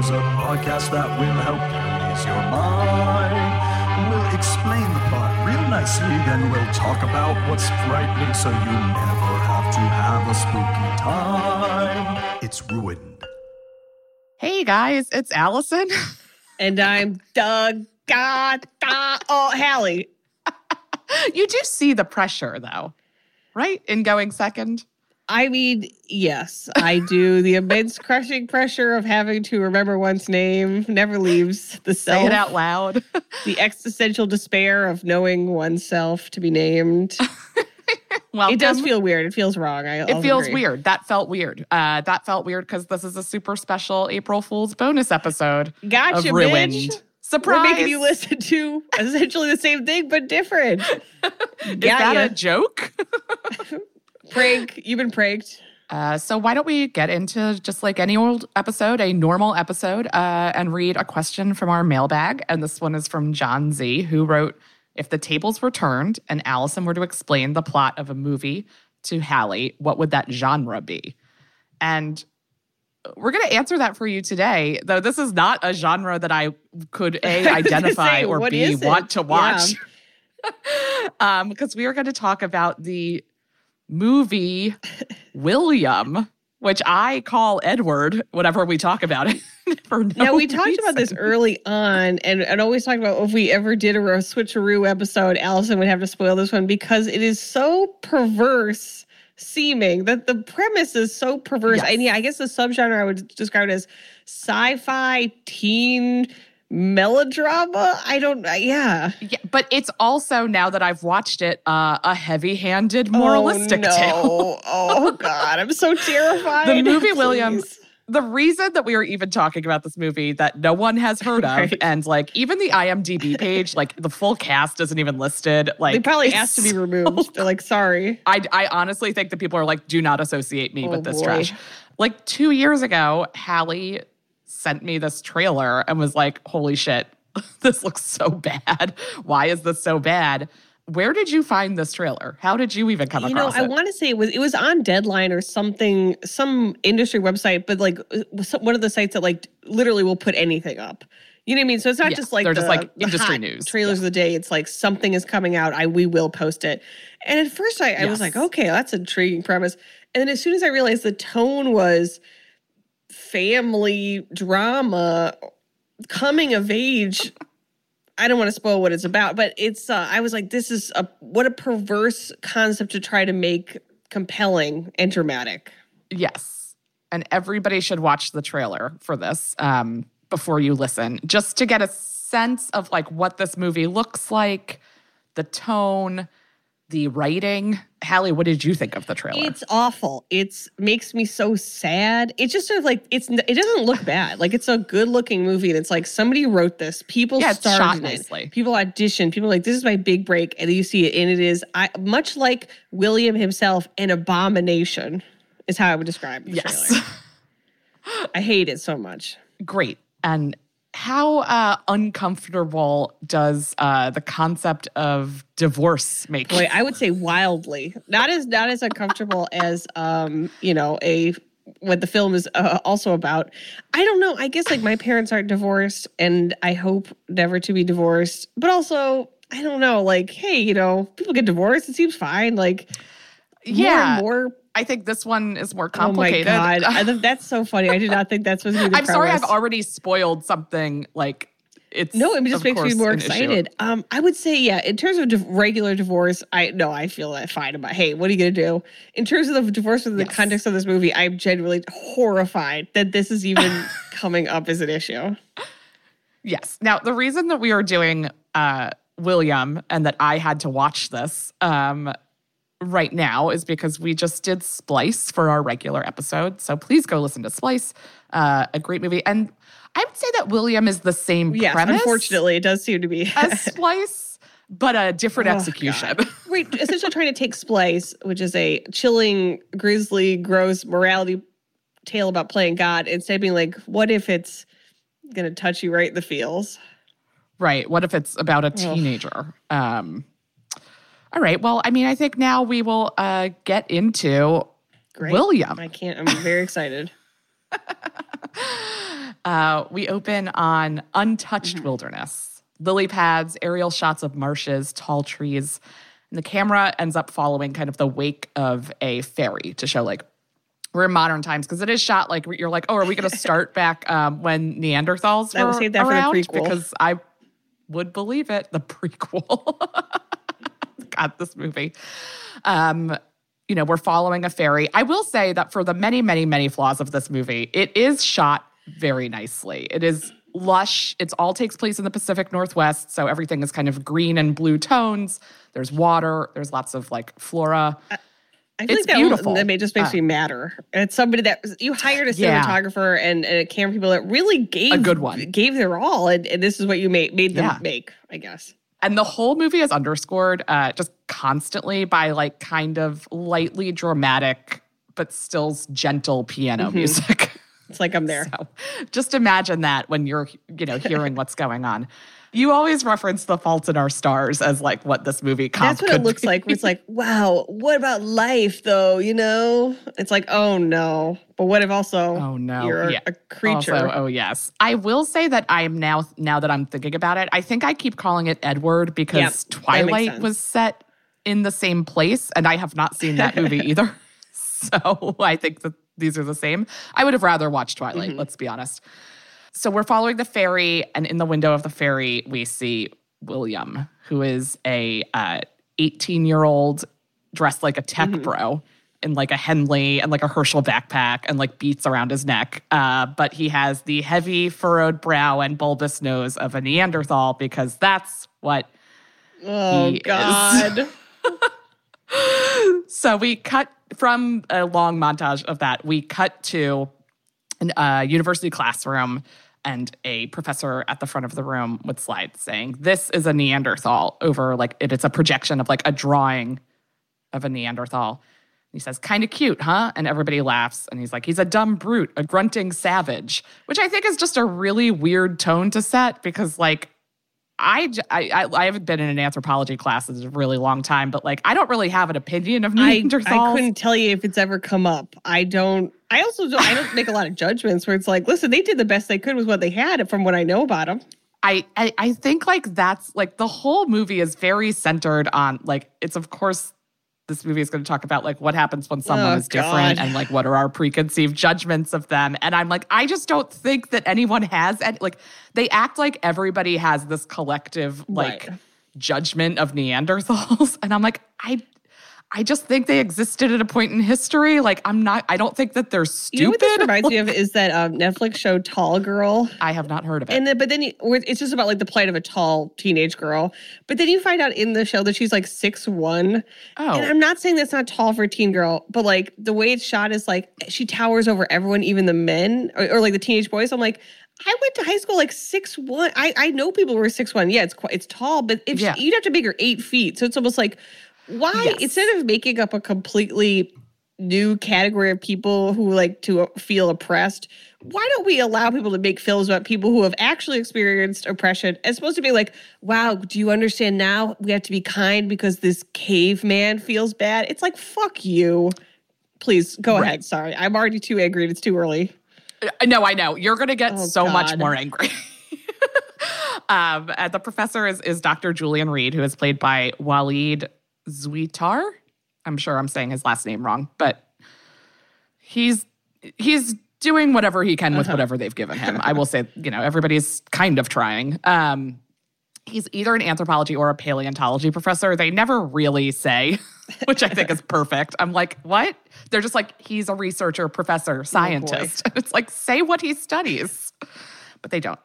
bed, here's a podcast that will help you ease your mind. We'll explain the plot real nicely, then we'll talk about what's frightening so you never have to have a spooky time. It's ruined. Hey guys, it's Alison. And I'm Doug. God, God. Oh, Halle. you do see the pressure though, right? In going second. I mean, yes, I do. the immense crushing pressure of having to remember one's name never leaves the self. Say it out loud. The existential despair of knowing oneself to be named. well, it does feel weird. It feels wrong. I, It feels agree. weird. That felt weird. Uh, that felt weird because this is a super special April Fool's bonus episode Gotcha, Ruined. bitch. Surprise! We're making you listen to essentially the same thing but different. Is Got that ya. a joke? Prank. You've been pranked. Uh, so why don't we get into just like any old episode, a normal episode, uh, and read a question from our mailbag. And this one is from John Z, who wrote, "If the tables were turned and Alison were to explain the plot of a movie to Halle, what would that genre be?" And we're going to answer that for you today, though this is not a genre that I could a identify say, or b want to Yeah. watch. um, because we are going to talk about the movie William, which I call Edward whenever we talk about it. for no yeah, we talked about this early on, and, and always talked about oh, if we ever did a ro- switcheroo episode, Alison would have to spoil this one because it is so perverse seeming that the premise is so perverse. Yes. And yeah, I guess the subgenre I would describe it as sci-fi teen melodrama. I don't. uh, Yeah, Yeah, but it's also now that I've watched it, uh, a heavy-handed moralistic oh, no. tale. oh God, I'm so terrified. The movie Please. the reason that we are even talking about this movie that no one has heard of, Right. and like even the IMDb page, like the full cast isn't even listed. Like They probably asked to be so- removed. They're like, sorry. I, I honestly think that people are like, do not associate me Oh, with this boy. trash. Like two years ago, Halle sent me this trailer and was like, holy shit, this looks so bad. Why is this so bad? Where did you find this trailer? How did you even come across it? you know, across I want to say it was it was on Deadline or something, some industry website, but like uh, one of the sites that like literally will put anything up. You know what I mean? So it's not Yes, just like they're just, like, the industry news. trailers of the day. It's like something is coming out. I we will post it. And at first, I, I was like, okay, that's an intriguing premise. And then as soon as I realized the tone was family drama, coming of age. I don't want to spoil what it's about, but it's. Uh, I was like, this is a what a perverse concept to try to make compelling and dramatic. Yes. And everybody should watch the trailer for this um, before you listen, just to get a sense of like what this movie looks like, the tone, the writing. Halle, what did you think of the trailer? It's awful. It's makes me so sad. It's just sort of like it's. It doesn't look bad. Like it's a good looking movie, and it's like somebody wrote this. People Yeah, it's starred shot nicely. it. People auditioned. People like this is my big break, and you see it, and it is. I much like William himself, an abomination is how I would describe the yes. trailer. I hate it so much. Great. And how uh, uncomfortable does uh, the concept of divorce make Boy, I would say wildly. Not as not as uncomfortable as um, you know, a what the film is uh, also about. I don't know. I guess like my parents aren't divorced and I hope never to be divorced. But also, I don't know, like hey, you know, people get divorced, it seems fine. Like Yeah. more and more I think this one is more complicated. Oh my god. I, that's so funny. I did not think that's supposed to be the I'm sorry I've already spoiled something like it's No, it just makes me more an issue. excited. Um, I would say, yeah, in terms of div- regular divorce, I no, I feel that fine about. Hey, what are you gonna do? In terms of the divorce within the Yes. context of this movie, I'm genuinely horrified that this is even coming up as an issue. Yes. Now, the reason that we are doing uh, William and that I had to watch this um, right now is because we just did Splice for our regular episode. So please go listen to Splice, uh, a great movie. And I would say that William is the same Yes, premise unfortunately, it does seem to be. as Splice, but a different Oh, execution. God. Wait, essentially trying to take Splice, which is a chilling, grisly, gross morality tale about playing God, instead of being like, what if it's gonna touch you right in the feels? Right. What if it's about a teenager? Um, all right. Well, I mean, I think now we will uh, get into Great. William. I can't. I'm very excited. Uh, we open on untouched Mm-hmm. wilderness, lily pads, aerial shots of marshes, tall trees. And the camera ends up following kind of the wake of a ferry to show like we're in modern times because it is shot like you're like, oh, are we going to start back um, when Neanderthals I were will save that for the around? prequel. Because I would believe it. The prequel. God, this movie. Um, you know, we're following a fairy. I will say that for the many, many, many flaws of this movie, it is shot very nicely. It is lush. It all takes place in the Pacific Northwest, so everything is kind of green and blue tones. There's water. There's lots of like flora. I feel It's like that, beautiful. that just makes Uh, me madder. It's somebody that you hired a Yeah. cinematographer and, and a camera people that really gave A good one. gave their all, and, and this is what you made made them Yeah. make. I guess. And the whole movie is underscored uh, just constantly by like kind of lightly dramatic, but still gentle piano music. It's like I'm there. So just imagine that when you're, you know, hearing what's going on. You always reference the faults in our stars as like what this movie That's what it looks be. like. It's like, wow, what about life though? You know, it's like, oh no. But what if also, Oh, no. you're Yeah. a creature? Also, oh yes. I will say that I am now now that I'm thinking about it, I think I keep calling it Edward because Yep, Twilight was set in the same place and I have not seen that movie either. So I think that these are the same. I would have rather watched Twilight, Mm-hmm. let's be honest. So we're following the ferry, and in the window of the ferry, we see William, who is a 18 year old dressed like a tech Mm-hmm. bro in like a Henley and like a Herschel backpack and like beats around his neck. Uh, but he has the heavy furrowed brow and bulbous nose of a Neanderthal because that's what oh He is. God. So we cut from a long montage of that. We cut to a university classroom and a professor at the front of the room with slides saying, "This is a Neanderthal." Over like it, it's a projection of like a drawing of a Neanderthal. He says, "Kind of cute, huh?" And everybody laughs. And he's like, "He's a dumb brute, a grunting savage," which I think is just a really weird tone to set because like I, I, I- haven't been in an anthropology class in a really long time, but like I don't really have an opinion of I, I couldn't tell you if it's ever come up. I don't. I also don't, I don't make a lot of judgments where it's like, listen, they did the best they could with what they had from what I know about them. I, I I think like that's like the whole movie is very centered on like it's of course this movie is going to talk about like what happens when someone Oh, is different God. and like what are our preconceived judgments of them and I'm like I just don't think that anyone has any like they act like everybody has this collective like Right. judgment of Neanderthals and I'm like I I just think they existed at a point in history like I'm not I don't think that they're stupid You know what this reminds me of is that um, Netflix show Tall Girl. I have not heard of it And then, but then you, it's just about like the plight of a tall teenage girl. But then you find out in the show that she's like six one. oh And I'm not saying that's not tall for a teen girl, but like the way it's shot is like she towers over everyone, even the men or, or like the teenage boys. I'm like, I went to high school like six one. I I know people were six one. Yeah, it's quite it's tall, but if Yeah. she, you'd have to make her eight feet, so it's almost like why Yes. instead of making up a completely new category of people who like to feel oppressed why don't we allow people to make films about people who have actually experienced oppression it's supposed to be like wow do you understand now we have to be kind because this caveman feels bad it's like fuck you please go Right. ahead sorry i'm already too angry and it's too early Uh, No, I know. You're going to get Oh, so much more angry. um, and the professor is, is Dr. Julian Reed, who is played by Waleed Zuaiter. I'm sure I'm saying his last name wrong, but he's he's doing whatever he can with Uh-huh. whatever they've given him. I will say, you know, everybody's kind of trying. Um, he's either an anthropology or a paleontology professor. They never really say, which I think is perfect. I'm like, what? They're just like, he's a researcher, professor, scientist. it's like, say what he studies. But they don't.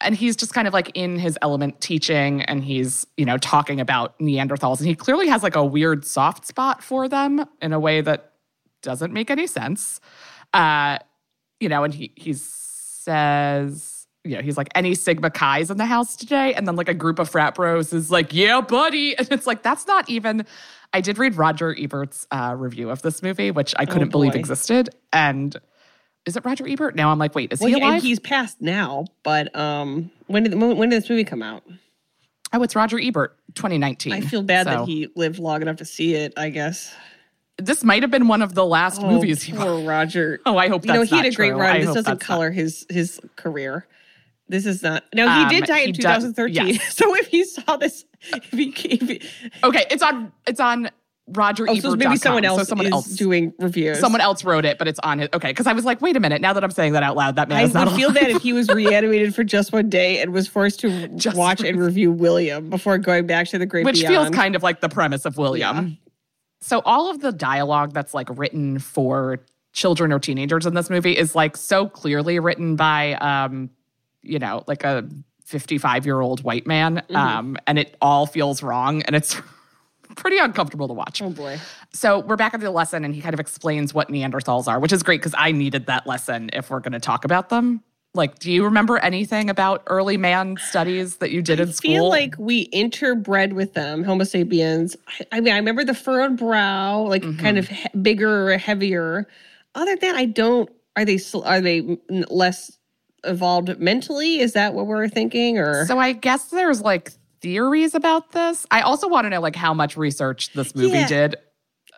And he's just kind of like in his element teaching and he's, you know, talking about Neanderthals. And he clearly has like a weird soft spot for them in a way that doesn't make any sense. Uh, you know, and he he says, you know, he's like, any Sigma Chi's in the house today? And then like a group of frat bros is like, yeah, buddy. And it's like, that's not even I did read Roger Ebert's uh, review of this movie, which I couldn't believe existed. And is it Roger Ebert? Now I'm like, wait, is Well, he alive? and he's passed now, but um, when did the, when did this movie come out? oh, it's Roger Ebert, 2019. I feel bad So, that he lived long enough to see it. I guess. This might have been one of the last Oh, movies he. poor Roger. Oh, I hope you know he had a great true. run. I This doesn't that's not- color his his career. This is not. No, he Um, did die in does- 2013. yes. So if he saw this, if he, if he Okay, it's on. It's on Roger oh, Ebert. so maybe someone else So someone is else. doing reviews. Someone else wrote it, but it's on it. Okay, because I was like, wait a minute. Now that I'm saying that out loud, that man I would feel that if he was reanimated for just one day and was forced to Just watch and review William before going back to the Great which Beyond. feels kind of like the premise of William. Yeah. So all of the dialogue that's like written for children or teenagers in this movie is like so clearly written by um you know, like a 55-year-old white man Mm-hmm. um and it all feels wrong and it's pretty uncomfortable to watch. Oh boy. So we're back at the lesson and he kind of explains what Neanderthals are, which is great because I needed that lesson if we're going to talk about them. Like, do you remember anything about early man studies that you did in I school? feel like we interbred with them, Homo sapiens. I, I mean, I remember the furrowed brow, like Mm-hmm. kind of he- bigger, heavier. Other than that, I don't. Are they are they less evolved mentally? Is that what we're thinking? Or So I guess there's like theories about this. I also want to know like how much research this movie Yeah. did.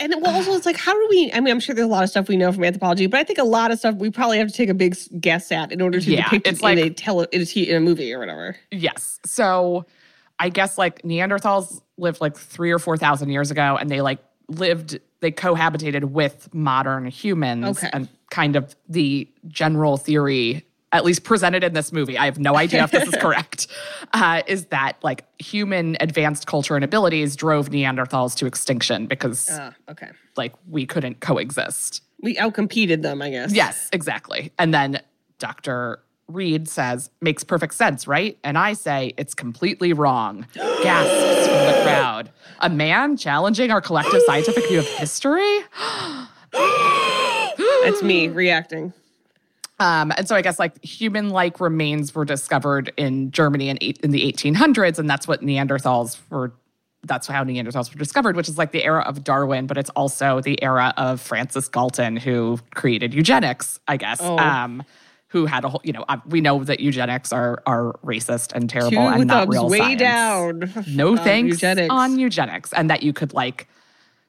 and well, also it's like, how do we? I mean, I'm sure there's a lot of stuff we know from anthropology, but I think a lot of stuff we probably have to take a big guess at in order to Yeah, depict it in a like- tele in a, t- in a movie or whatever. Yes. So I guess like Neanderthals lived like three or four thousand years ago, and they like lived, they cohabitated with modern humans, Okay. and kind of the general theory. At least presented in this movie, I have no idea if this is correct. Uh, is that like human advanced culture and abilities drove Neanderthals to extinction because Uh, okay, like we couldn't coexist. we outcompeted them, I guess. Yes, exactly. And then Dr. Reed says, makes perfect sense, right? And I say, it's completely wrong. Gasps from the crowd. A man challenging our collective scientific view of history? that's me reacting. Um, and so I guess like human like remains were discovered in Germany in, eight, in the 1800s, and that's what Neanderthals were. That's how Neanderthals were discovered, which is like the era of Darwin, but it's also the era of Francis Galton, who created eugenics, I guess. Oh. Um, who had a whole, you know, uh, we know that eugenics are are racist and terrible Two and not real way science. down. No thanks eugenics. on eugenics, and that you could like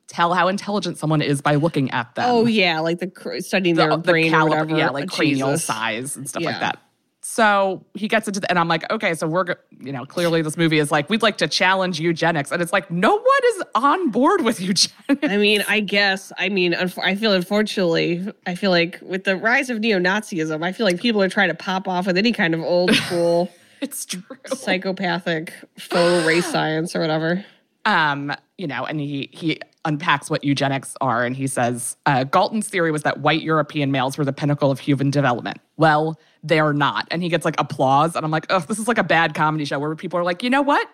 tell how intelligent someone is by looking at them Oh yeah, like the cr- studying the, their the brain caliber, whatever. yeah, like Oh, cranial Jesus. size and stuff Yeah. like that. So he gets into the, and I'm like, okay, so we're, you know, clearly this movie is like, we'd like to challenge eugenics. And it's like, no one is on board with eugenics. I mean, I guess. I mean, I feel unfortunately, I feel like with the rise of neo-Nazism, I feel like people are trying to pop off with any kind of old school It's true. psychopathic faux race science or whatever. Um, you know, and he, he unpacks what eugenics are. And he says, uh, Galton's theory was that white European males were the pinnacle of human development. Well, they're not. And he gets like applause. And I'm like, oh, this is like a bad comedy show where people are like, you know what?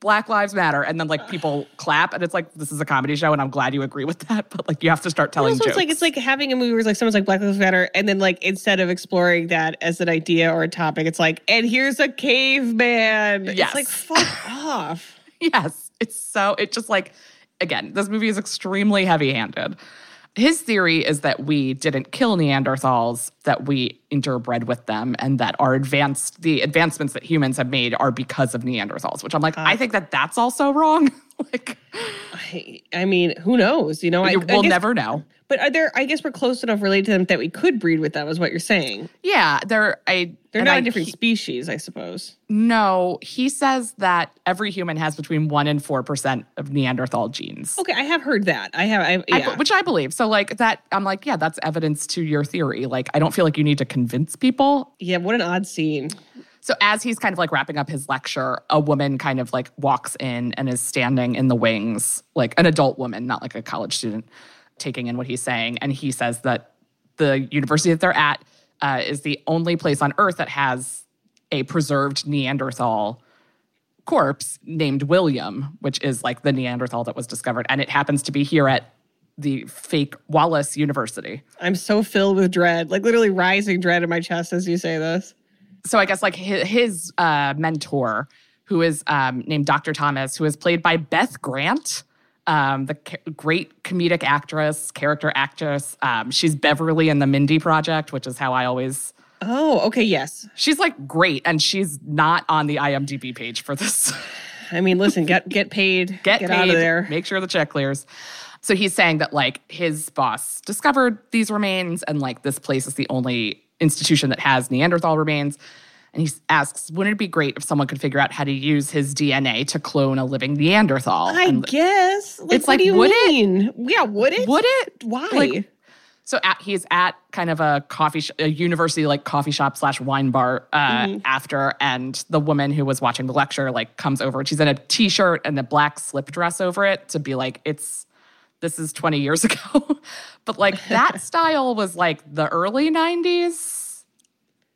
Black Lives Matter. And then like people clap. And it's like, this is a comedy show. And I'm glad you agree with that. But like, you have to start telling Also, jokes. it's like it's like having a movie where it's like someone's like Black Lives Matter, and then like instead of exploring that as an idea or a topic, it's like, and here's a caveman. Yes. It's like fuck off. yes, it's so, it just like, again, this movie is extremely heavy handed. His theory is that we didn't kill Neanderthals, that we interbred with them, and that our advanced, the advancements that humans have made are because of Neanderthals, which I'm like, I think that that's also wrong. like, I, I mean, who knows? You know, I, we'll guess- never know. But are there? I guess we're close enough related to them that we could breed with them, is what you're saying. Yeah, they're, I, They're not I- a different he- species, I suppose. no, he says that every human has between 1% and 4% of Neanderthal genes. Okay, I have heard that. I have. I, I- yeah. which I believe. So, like that, I'm like, yeah, that's evidence to your theory. Like, I don't feel like you need to convince people. yeah. What an odd scene. So, as he's kind of like wrapping up his lecture, a woman kind of like walks in and is standing in the wings, like an adult woman, not like a college student, taking in what he's saying. And he says that the university that they're at uh, is the only place on earth that has a preserved Neanderthal corpse named William, which is like the Neanderthal that was discovered. And it happens to be here at the fake Wallace University. I'm so filled with dread, like literally rising dread in my chest as you say this. So I guess like his, his uh, mentor, who is um, named Dr. Thomas, who is played by Beth Grant, um, the ca- great comedic actress, character actress. Um, she's Beverly in the Mindy Project, which is how I always. Oh, okay, yes. She's like great, and she's not on the IMDb page for this. I mean, listen, get get paid, Get, get paid, out of there. Make sure the check clears. So he's saying that like his boss discovered these remains, and like this place is the only institution that has Neanderthal remains. And he asks, wouldn't it be great if someone could figure out how to use his DNA to clone a living Neanderthal? I And guess. Like, It's what like, do you would it? mean? Yeah, would it? would it? Why? Like, so at, he's at kind of a coffee, sh- a university like coffee shop slash wine bar uh, Mm-hmm. after, and the woman who was watching the lecture like comes over. She's in a t-shirt and a black slip dress over it to be like, it's this is 20 years ago, but like that style was like the early 90s,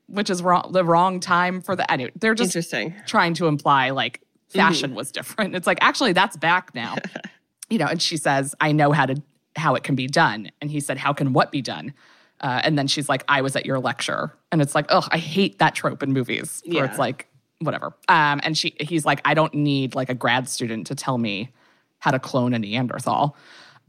which is wrong, the wrong time for the. Anyway, they're just Interesting. trying to imply like fashion was different. It's like actually that's back now. you know, and she says, "I know how to how it can be done." And he said, "How can what be done?" Uh, and then she's like, "I was at your lecture," and it's like, "Oh, I hate that trope in movies where Yeah. it's like whatever." Um, and she he's like, "I don't need like a grad student to tell me how to clone a Neanderthal."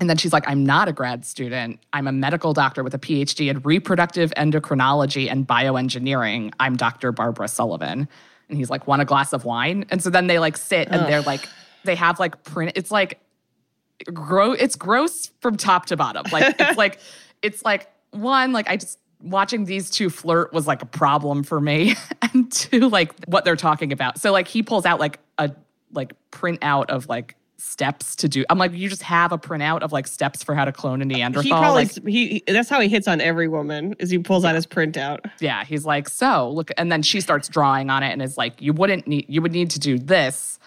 And then she's like, I'm not a grad student. I'm a medical doctor with a PhD in reproductive endocrinology and bioengineering. I'm Dr. Barbara Sullivan. And he's like, want a glass of wine? And so then they like sit and they're like, they have like print. It's like, gross. It's gross from top to bottom. Like, it's like, it's like one, like I just, watching these two flirt was like a problem for me. and two, like what they're talking about. So like he pulls out like a, like printout of like, steps to do. I'm like, you just have a printout of like steps for how to clone a Neanderthal. He probably like, he, he- that's how he hits on every woman is he pulls out his printout. yeah, he's like, so look, and then she starts drawing on it and is like, you wouldn't need, you would need to do this.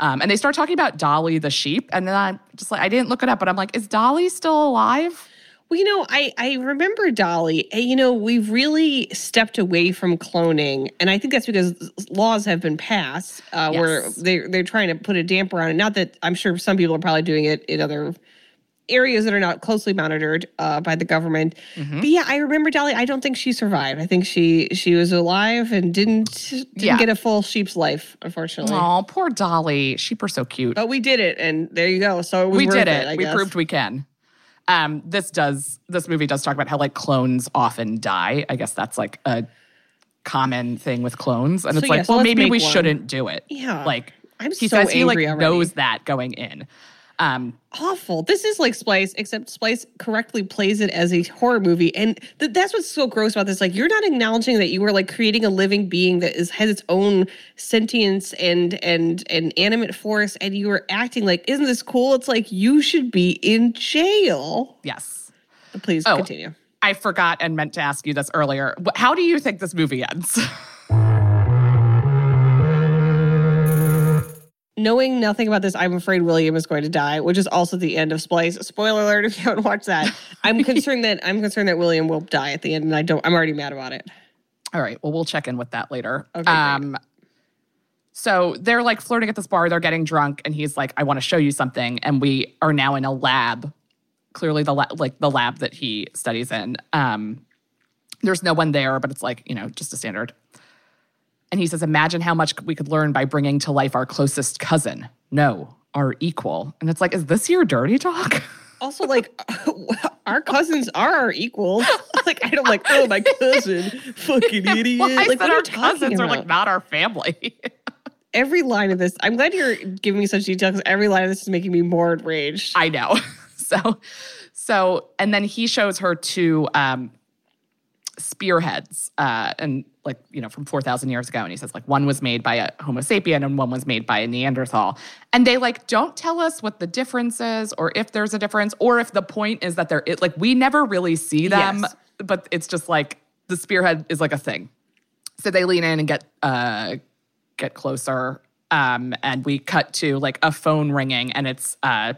Um, and they start talking about Dolly the sheep, and then I'm just like, I didn't look it up, but I'm like, is Dolly still alive? Well, you know, I I remember Dolly. You know, we've really stepped away from cloning, and I think that's because laws have been passed uh, where they they're trying to put a damper on it. Not that I'm sure some people are probably doing it in other areas that are not closely monitored uh, by the government. Mm-hmm. But yeah, I remember Dolly. I don't think she survived. I think she she was alive and didn't didn't Yeah. get a full sheep's life, unfortunately. Oh, poor Dolly. Sheep are so cute. But we did it, and there you go. So it was we did it. I we guess. proved we can. Um, this does this movie does talk about how like clones often die. I guess that's like a common thing with clones, and So, it's yeah, like, so well, maybe we one. shouldn't do it. Yeah. like I'm he so says he like already. knows that going in. Um, awful. This is like Splice, except Splice correctly plays it as a horror movie, and th- that's what's so gross about this. Like, you're not acknowledging that you were like creating a living being that is has its own sentience and and and animate force, and you were acting like, isn't this cool? It's like you should be in jail. yes, Please Oh. continue. I forgot and meant to ask you this earlier. How do you think this movie ends? Knowing nothing about this, I'm afraid William is going to die, which is also the end of Splice. Spoiler alert if you haven't watched that. I'm concerned that I'm concerned that William will die at the end, and I don't. I'm already mad about it. All right. Well, we'll check in with that later. Okay, um, so they're like flirting at this bar. They're getting drunk, and he's like, "I want to show you something." And we are now in a lab. Clearly, the la- like the lab that he studies in. Um, there's no one there, but it's like you know just a standard. And he says, "Imagine how much we could learn by bringing to life our closest cousin. No, our equal." And it's like, is this your dirty talk? Also, like our cousins are our equals. Like I don't like, oh my cousin, fucking idiot. well, I like said our cousins are like not our family. every line of this. I'm glad you're giving me such detail because every line of this is making me more enraged. I know. So, so, and then he shows her two um, spearheads, uh, and like you know from four thousand years ago, and he says like one was made by a Homo sapien and one was made by a Neanderthal, and they like don't tell us what the difference is or if there's a difference or if the point is that they're it like we never really see them, Yes. but it's just like the spearhead is like a thing. So they lean in and get uh, get closer. Um, and we cut to like a phone ringing, and it's uh,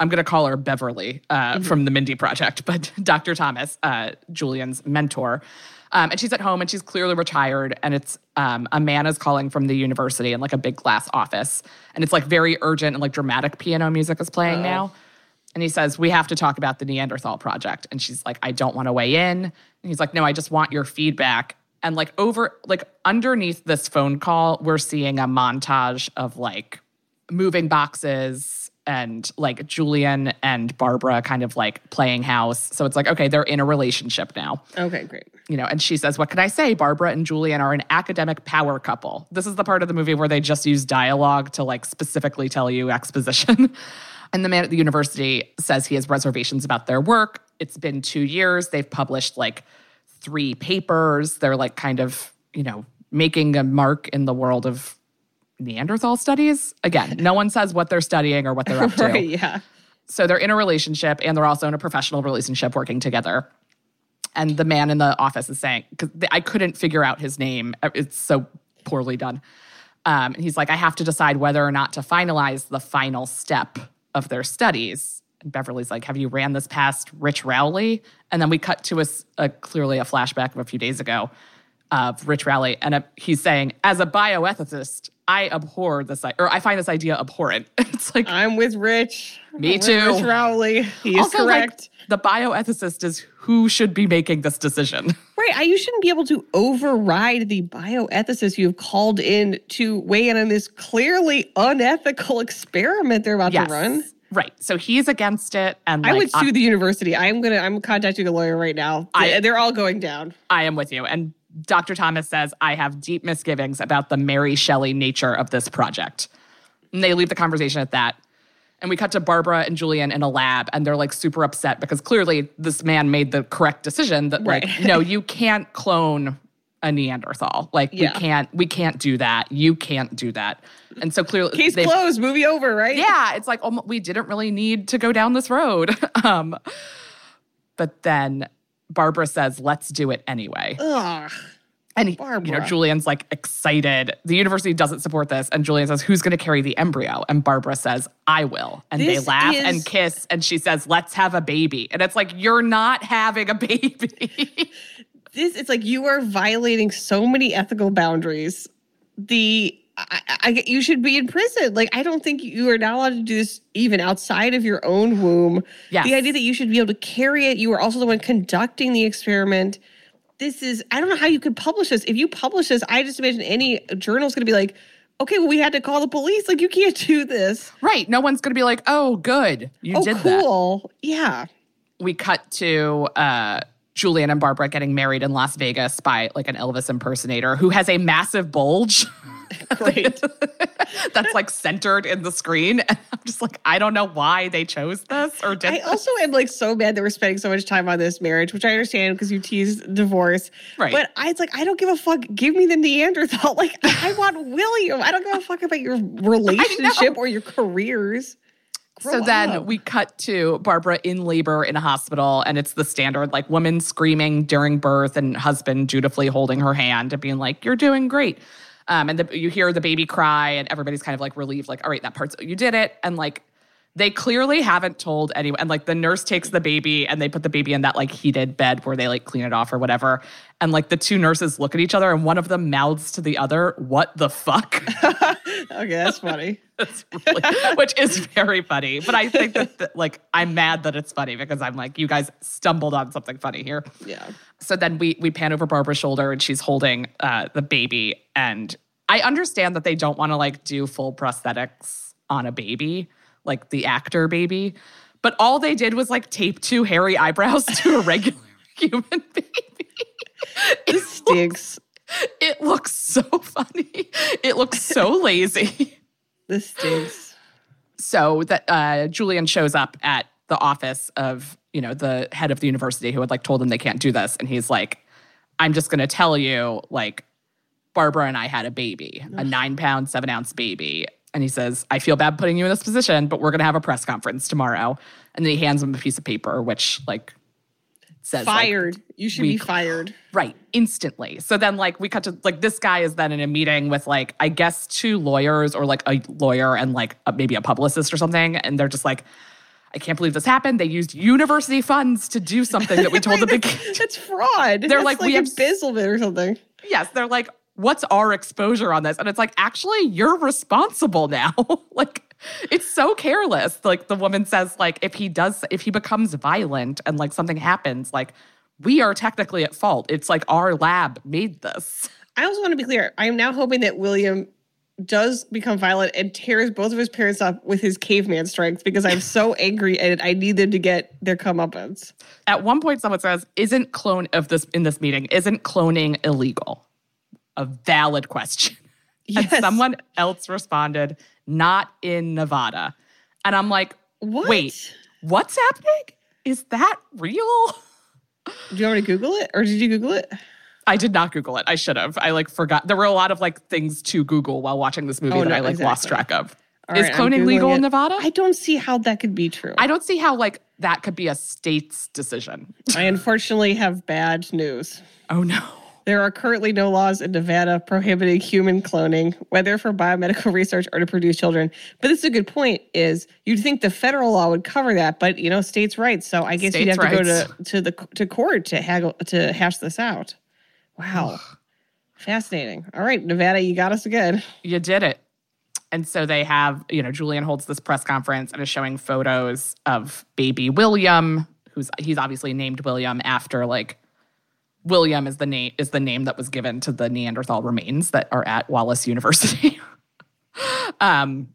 I'm going to call her Beverly uh, from the Mindy Project, but Dr. Thomas, uh, Julian's mentor. Um, and she's at home and she's clearly retired. And it's um, a man is calling from the university in like a big glass office. And it's like very urgent and like dramatic piano music is playing now. And he says, We have to talk about the Neanderthal project. And she's like, I don't want to weigh in. And he's like, No, I just want your feedback. And like over, like underneath this phone call, we're seeing a montage of like moving boxes and like Julian and Barbara kind of like playing house. So it's like, okay, they're in a relationship now Okay, great. you know, and she says, What can I say? Barbara and Julian are an academic power couple. This is the part of the movie where they just use dialogue to like specifically tell you exposition. and the man at the university says he has reservations about their work. It's been two years. They've published like three papers. They're like kind of, you know, making a mark in the world of Neanderthal studies. Again, no one says what they're studying or what they're up to. Right, yeah. So they're in a relationship and they're also in a professional relationship working together. And the man in the office is saying, because I couldn't figure out his name, Uh, it's so poorly done. Um, and he's like, I have to decide whether or not to finalize the final step of their studies. And Beverly's like, Have you ran this past Rich Rowley? And then we cut to a clearly a flashback of a few days ago of Rich Rowley. And uh he's saying, As a bioethicist, I abhor this, or I find this idea abhorrent. it's like, I'm with Rich. Me I'm too. Rich Rowley. He also, like, correct. the bioethicist is who should be making this decision. Right. You shouldn't be able to override the bioethicist you have called in to weigh in on this clearly unethical experiment they're about to run. Right. So he's against it. And I would sue the university. I'm gonna I'm contacting a lawyer right now. I- They're all going down. I am with you. And Dr. Thomas says, I have deep misgivings about the Mary Shelley nature of this project. And they leave the conversation at that. And we cut to Barbara and Julian in a lab, and they're like super upset because clearly this man made the correct decision that, like, Right. no, you can't clone a Neanderthal. Like, Yeah. we can't, we can't do that. You can't do that. And so clearly, Case closed. Movie over. Right. yeah, it's like almo- we didn't really need to go down this road. um, but then Barbara says, "Let's do it anyway." Ugh. And he- you know, Julian's like excited. The university doesn't support this, and Julian says, "Who's going to carry the embryo?" And Barbara says, "I will." And This they laugh is- and kiss, and she says, "Let's have a baby." And it's like you're not having a baby. This it's like you are violating so many ethical boundaries. The I, I, you should be in prison. Like I don't think you are not allowed to do this even outside of your own womb. Yes. The idea that you should be able to carry it. You are also the one conducting the experiment. This is I don't know how you could publish this. If you publish this, I just imagine any journal's going to be like, okay, well we had to call the police. Like you can't do this. right? No one's going to be like, "Oh, good, you oh, did that." cool. Yeah. we cut to uh, Julian and Barbara getting married in Las Vegas by like an Elvis impersonator who has a massive bulge. That's like centered in the screen. And I'm just like, I don't know why they chose this or did I this. also am like so mad that we're spending so much time on this marriage, which I understand because you tease divorce. Right. But I, it's like, I don't give a fuck. Give me the Neanderthal. Like, I want William. I don't give a fuck about your relationship or your careers. So then we cut to Barbara in labor in a hospital, and it's the standard like woman screaming during birth and husband dutifully holding her hand and being like, You're doing great. Um, and the, you hear the baby cry, and everybody's kind of like relieved, like, All right, that part's, you did it. And like, they clearly haven't told anyone. And like the nurse takes the baby and they put the baby in that like heated bed where they like clean it off or whatever. And like the two nurses look at each other and one of them mouths to the other, What the fuck? okay, that's funny. That's really, which is very funny. But I think that, that, like, I'm mad that it's funny because I'm like, you guys stumbled on something funny here. Yeah. So then we we pan over Barbara's shoulder and she's holding uh, the baby. And I understand that they don't want to like do full prosthetics on a baby, like the actor baby. But all they did was like tape two hairy eyebrows to a regular human baby. This stinks. It looks so funny. It looks so lazy. This stinks. so that uh, Julian shows up at the office of you know the head of the university who had like told him they can't do this, and he's like, "I'm just going to tell you, like, Barbara and I had a baby, a nine pound, seven ounce baby." And he says, "I feel bad putting you in this position, but we're going to have a press conference tomorrow." And then he hands him a piece of paper, which like says like, Fired. you should we- be fired. Right, instantly. So then, like, we cut to like this guy is then in a meeting with like I guess two lawyers or like a lawyer and like a, maybe a publicist or something, and they're just like, I can't believe this happened. They used university funds to do something that we told the big. That's fraud. They're That's like, like, we have- embezzlement or something. yes, they're like, what's our exposure on this? And it's like, actually, you're responsible now. like, it's so careless. Like the woman says, like, if he does, if he becomes violent and like something happens, like we are technically at fault. It's like our lab made this. I also want to be clear. I am now hoping that William does become violent and tears both of his parents up with his caveman strength because I'm so angry and I need them to get their comeuppance. At one point, someone says, "Isn't clone of this in this meeting? Isn't cloning illegal?" A valid question. And someone else responded, "Not in Nevada." And I'm like, What? "Wait, what's happening? Is that real?" Do you want me to Google it or did you Google it? I did not Google it. I should have. I like forgot. There were a lot of like things to Google while watching this movie Oh, that no, I like lost track of. All Is right, cloning legal in. Nevada? I don't see how that could be true. I don't see how like that could be a state's decision. I unfortunately have bad news. Oh no. There are currently no laws in Nevada prohibiting human cloning, whether for biomedical research or to produce children. But this is a good point. Is you'd think the federal law would cover that, but you know, states' rights. So I guess you'd States' have to go to to the to court to haggle to hash this out. Wow, fascinating. All right, Nevada, you got us again. you did it. And so they have, you know, Julian holds this press conference and is showing photos of baby William, who's he's obviously named William after like William is the name is the name that was given to the Neanderthal remains that are at Wallace University. um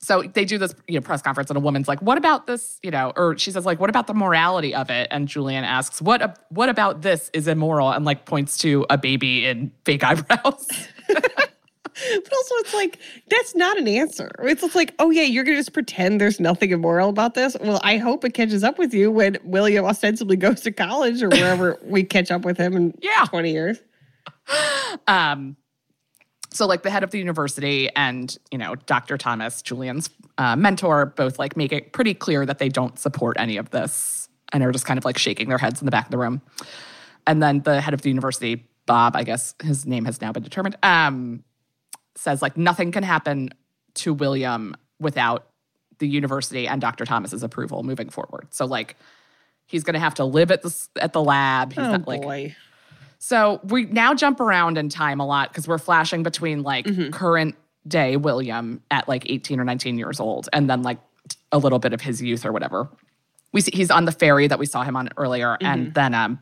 so they do this you know press conference and a woman's like what about this? You know or she says like what about the morality of it? And Julian asks what ab- what about this is immoral? and like points to a baby in fake eyebrows But also, it's like that's not an answer. It's just like, oh yeah, you're gonna just pretend there's nothing immoral about this. Well, I hope it catches up with you when William ostensibly goes to college or wherever we catch up with him in Yeah. 20 years. Um, so like the head of the university and you know Dr. Thomas, Julian's uh, mentor, both like make it pretty clear that they don't support any of this and are just kind of like shaking their heads in the back of the room. And then the head of the university, Bob, I guess his name has now been determined, um, says like nothing can happen to William without the university and Dr. Thomas's approval moving forward. So like he's going to have to live at the at the lab. He's Oh not like boy. so we now jump around in time a lot because we're flashing between like current day William at like 18 or 19 years old and then like a little bit of his youth or whatever. We see he's on the ferry that we saw him on earlier and then um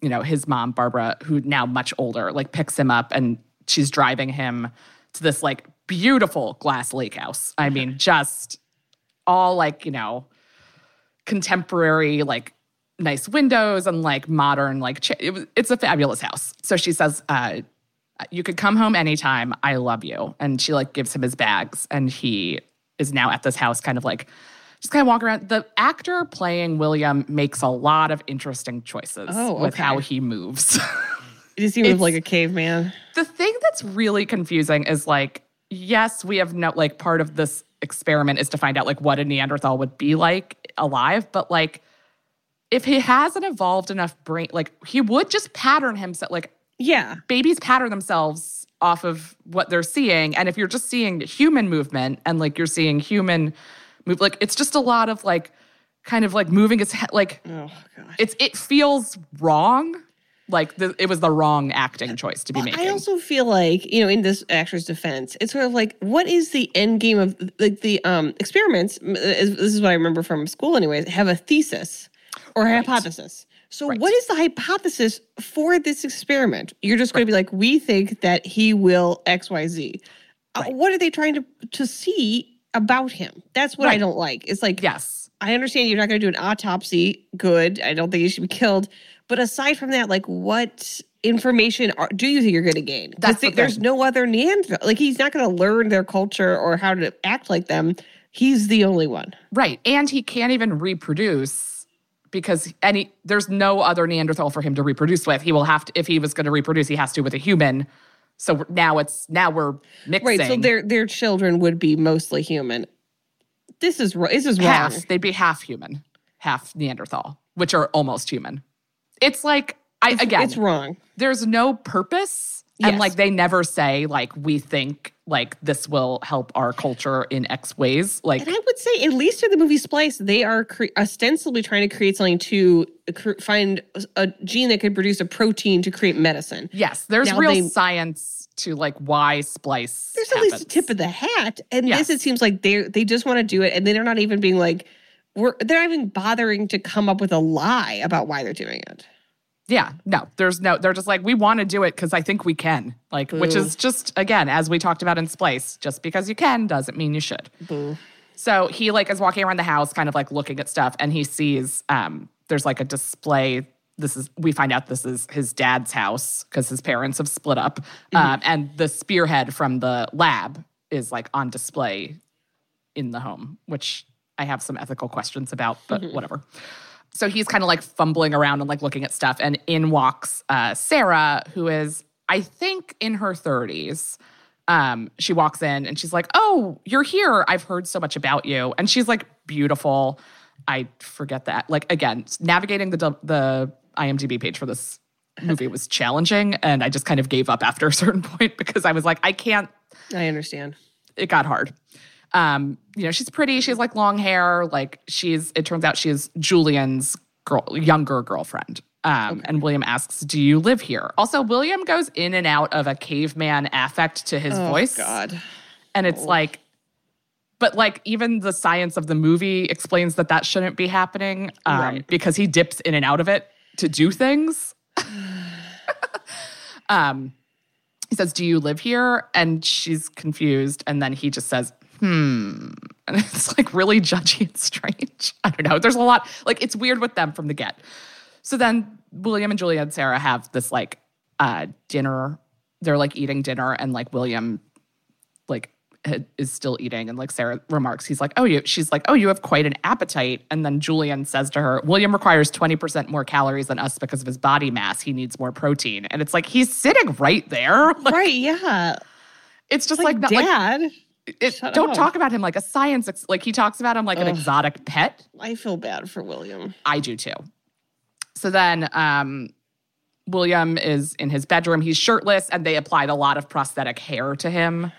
you know his mom Barbara who now much older like picks him up and she's driving him to this like beautiful glass lake house. I mean just all like, you know, contemporary like nice windows and like modern like cha- it was, it's a fabulous house. So she says uh you could come home anytime. I love you. And she like gives him his bags and he is now at this house kind of like just kind of walk around. The actor playing william makes a lot of interesting choices Oh, with how he moves he It's- like a caveman? the thing that's really confusing is like yes we have no like part of this experiment is to find out like what a neanderthal would be like alive but like if he hasn't evolved enough brain like he would just pattern himself like Yeah. babies pattern themselves off of what they're seeing and if you're just seeing human movement and like you're seeing human move like it's just a lot of like kind of like moving his head like Oh god. it's it feels wrong like the, it was the wrong acting choice to be making I also feel like, you know, in this actor's defense, it's sort of like, what is the end game of like the um experiments? This is what I remember from school, anyways. Have a thesis or a hypothesis. So, Right. what is the hypothesis for this experiment? You're just going to be like, we think that he will X, Y, Z. Uh, what are they trying to to see about him? That's what I don't like. It's like, yes I understand you're not going to do an autopsy. Good. I don't think he should be killed. But aside from that, like, what information are, do you think you're going to gain? That's the there's no other Neanderthal. Like, he's not going to learn their culture or how to act like them. He's the only one. Right. And he can't even reproduce because any there's no other Neanderthal for him to reproduce with. He will have to if he was going to reproduce, he has to with a human. So now it's now we're mixing. Right. So their their children would be mostly human. This is this is wrong. half. They'd be half human, half Neanderthal, which are almost human. It's like I It's, again it's wrong. there's no purpose And Yes. like they never say like we think like this will help our culture in X ways. Like And I would say, at least in the movie Splice, they are cre- ostensibly trying to create something to cr- find a gene that could produce a protein to create medicine. yes, there's Now real they- science to like why splice. There's at least a tip of the hat, and Yes. this it seems like they they just want to do it, and they're not even being like, we're they're not even bothering to come up with a lie about why they're doing it. Yeah, no, there's no, they're just like, we want to do it because I think we can. Like, which is just, again, as we talked about in Splice, just because you can doesn't mean you should. Boo. So he like is walking around the house, kind of like looking at stuff, and he sees um, there's like a display. This is we find out this is his dad's house because his parents have split up, um, and the spearhead from the lab is like on display in the home, which I have some ethical questions about, but whatever. So he's kind of like fumbling around and like looking at stuff, and in walks uh, Sarah, who is I think in her 30s um, she walks in and she's like, "Oh, you're here. I've heard so much about you." And she's like beautiful. I forget that. Like again, navigating the the IMDb page for this movie was challenging, and I just kind of gave up after a certain point because I was like, I can't. I understand. It got hard. Um, you know, she's pretty. She has like long hair. Like she's. It turns out she is Julian's girl, younger girlfriend. Um, And William asks, "Do you live here?" Also, William goes in and out of a caveman affect to his Oh voice. God. And it's like, but like even the science of the movie explains that that shouldn't be happening um, Right. because he dips in and out of it to do things. um, he says, "Do you live here?" And she's confused, and then he just says, "Hmm," and it's like really judgy and strange. I don't know. There's a lot like it's weird with them from the get. So then William and Julian and Sarah have this like uh dinner. They're like eating dinner, and like William like is still eating and like sarah remarks he's like oh you she's like oh you have quite an appetite and then julian says to her william requires 20% more calories than us because of his body mass he needs more protein and it's like he's sitting right there Like, right? Yeah. it's just Like, like, not, like Dad. It, don't up. talk about him like a science ex- like he talks about him like an exotic pet I feel bad for William. I do too. So then um, William is in his bedroom. He's shirtless, and they applied a lot of prosthetic hair to him,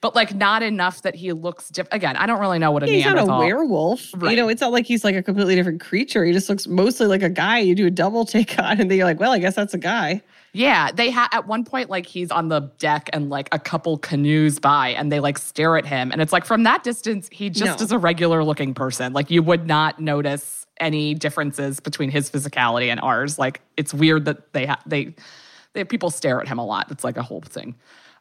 but like not enough that he looks different. Again, I don't really know what a He's not a werewolf. Right. You know, it's not like he's like a completely different creature. He just looks mostly like a guy. You do a double take on, and then you're like, well, I guess that's a guy. Yeah, they had at one point like he's on the deck and like a couple canoes by, and they like stare at him, and it's like from that distance, he just No. is a regular looking person. Like you would not notice any differences between his physicality and ours. Like it's weird that they ha- they they people stare at him a lot. It's like a whole thing.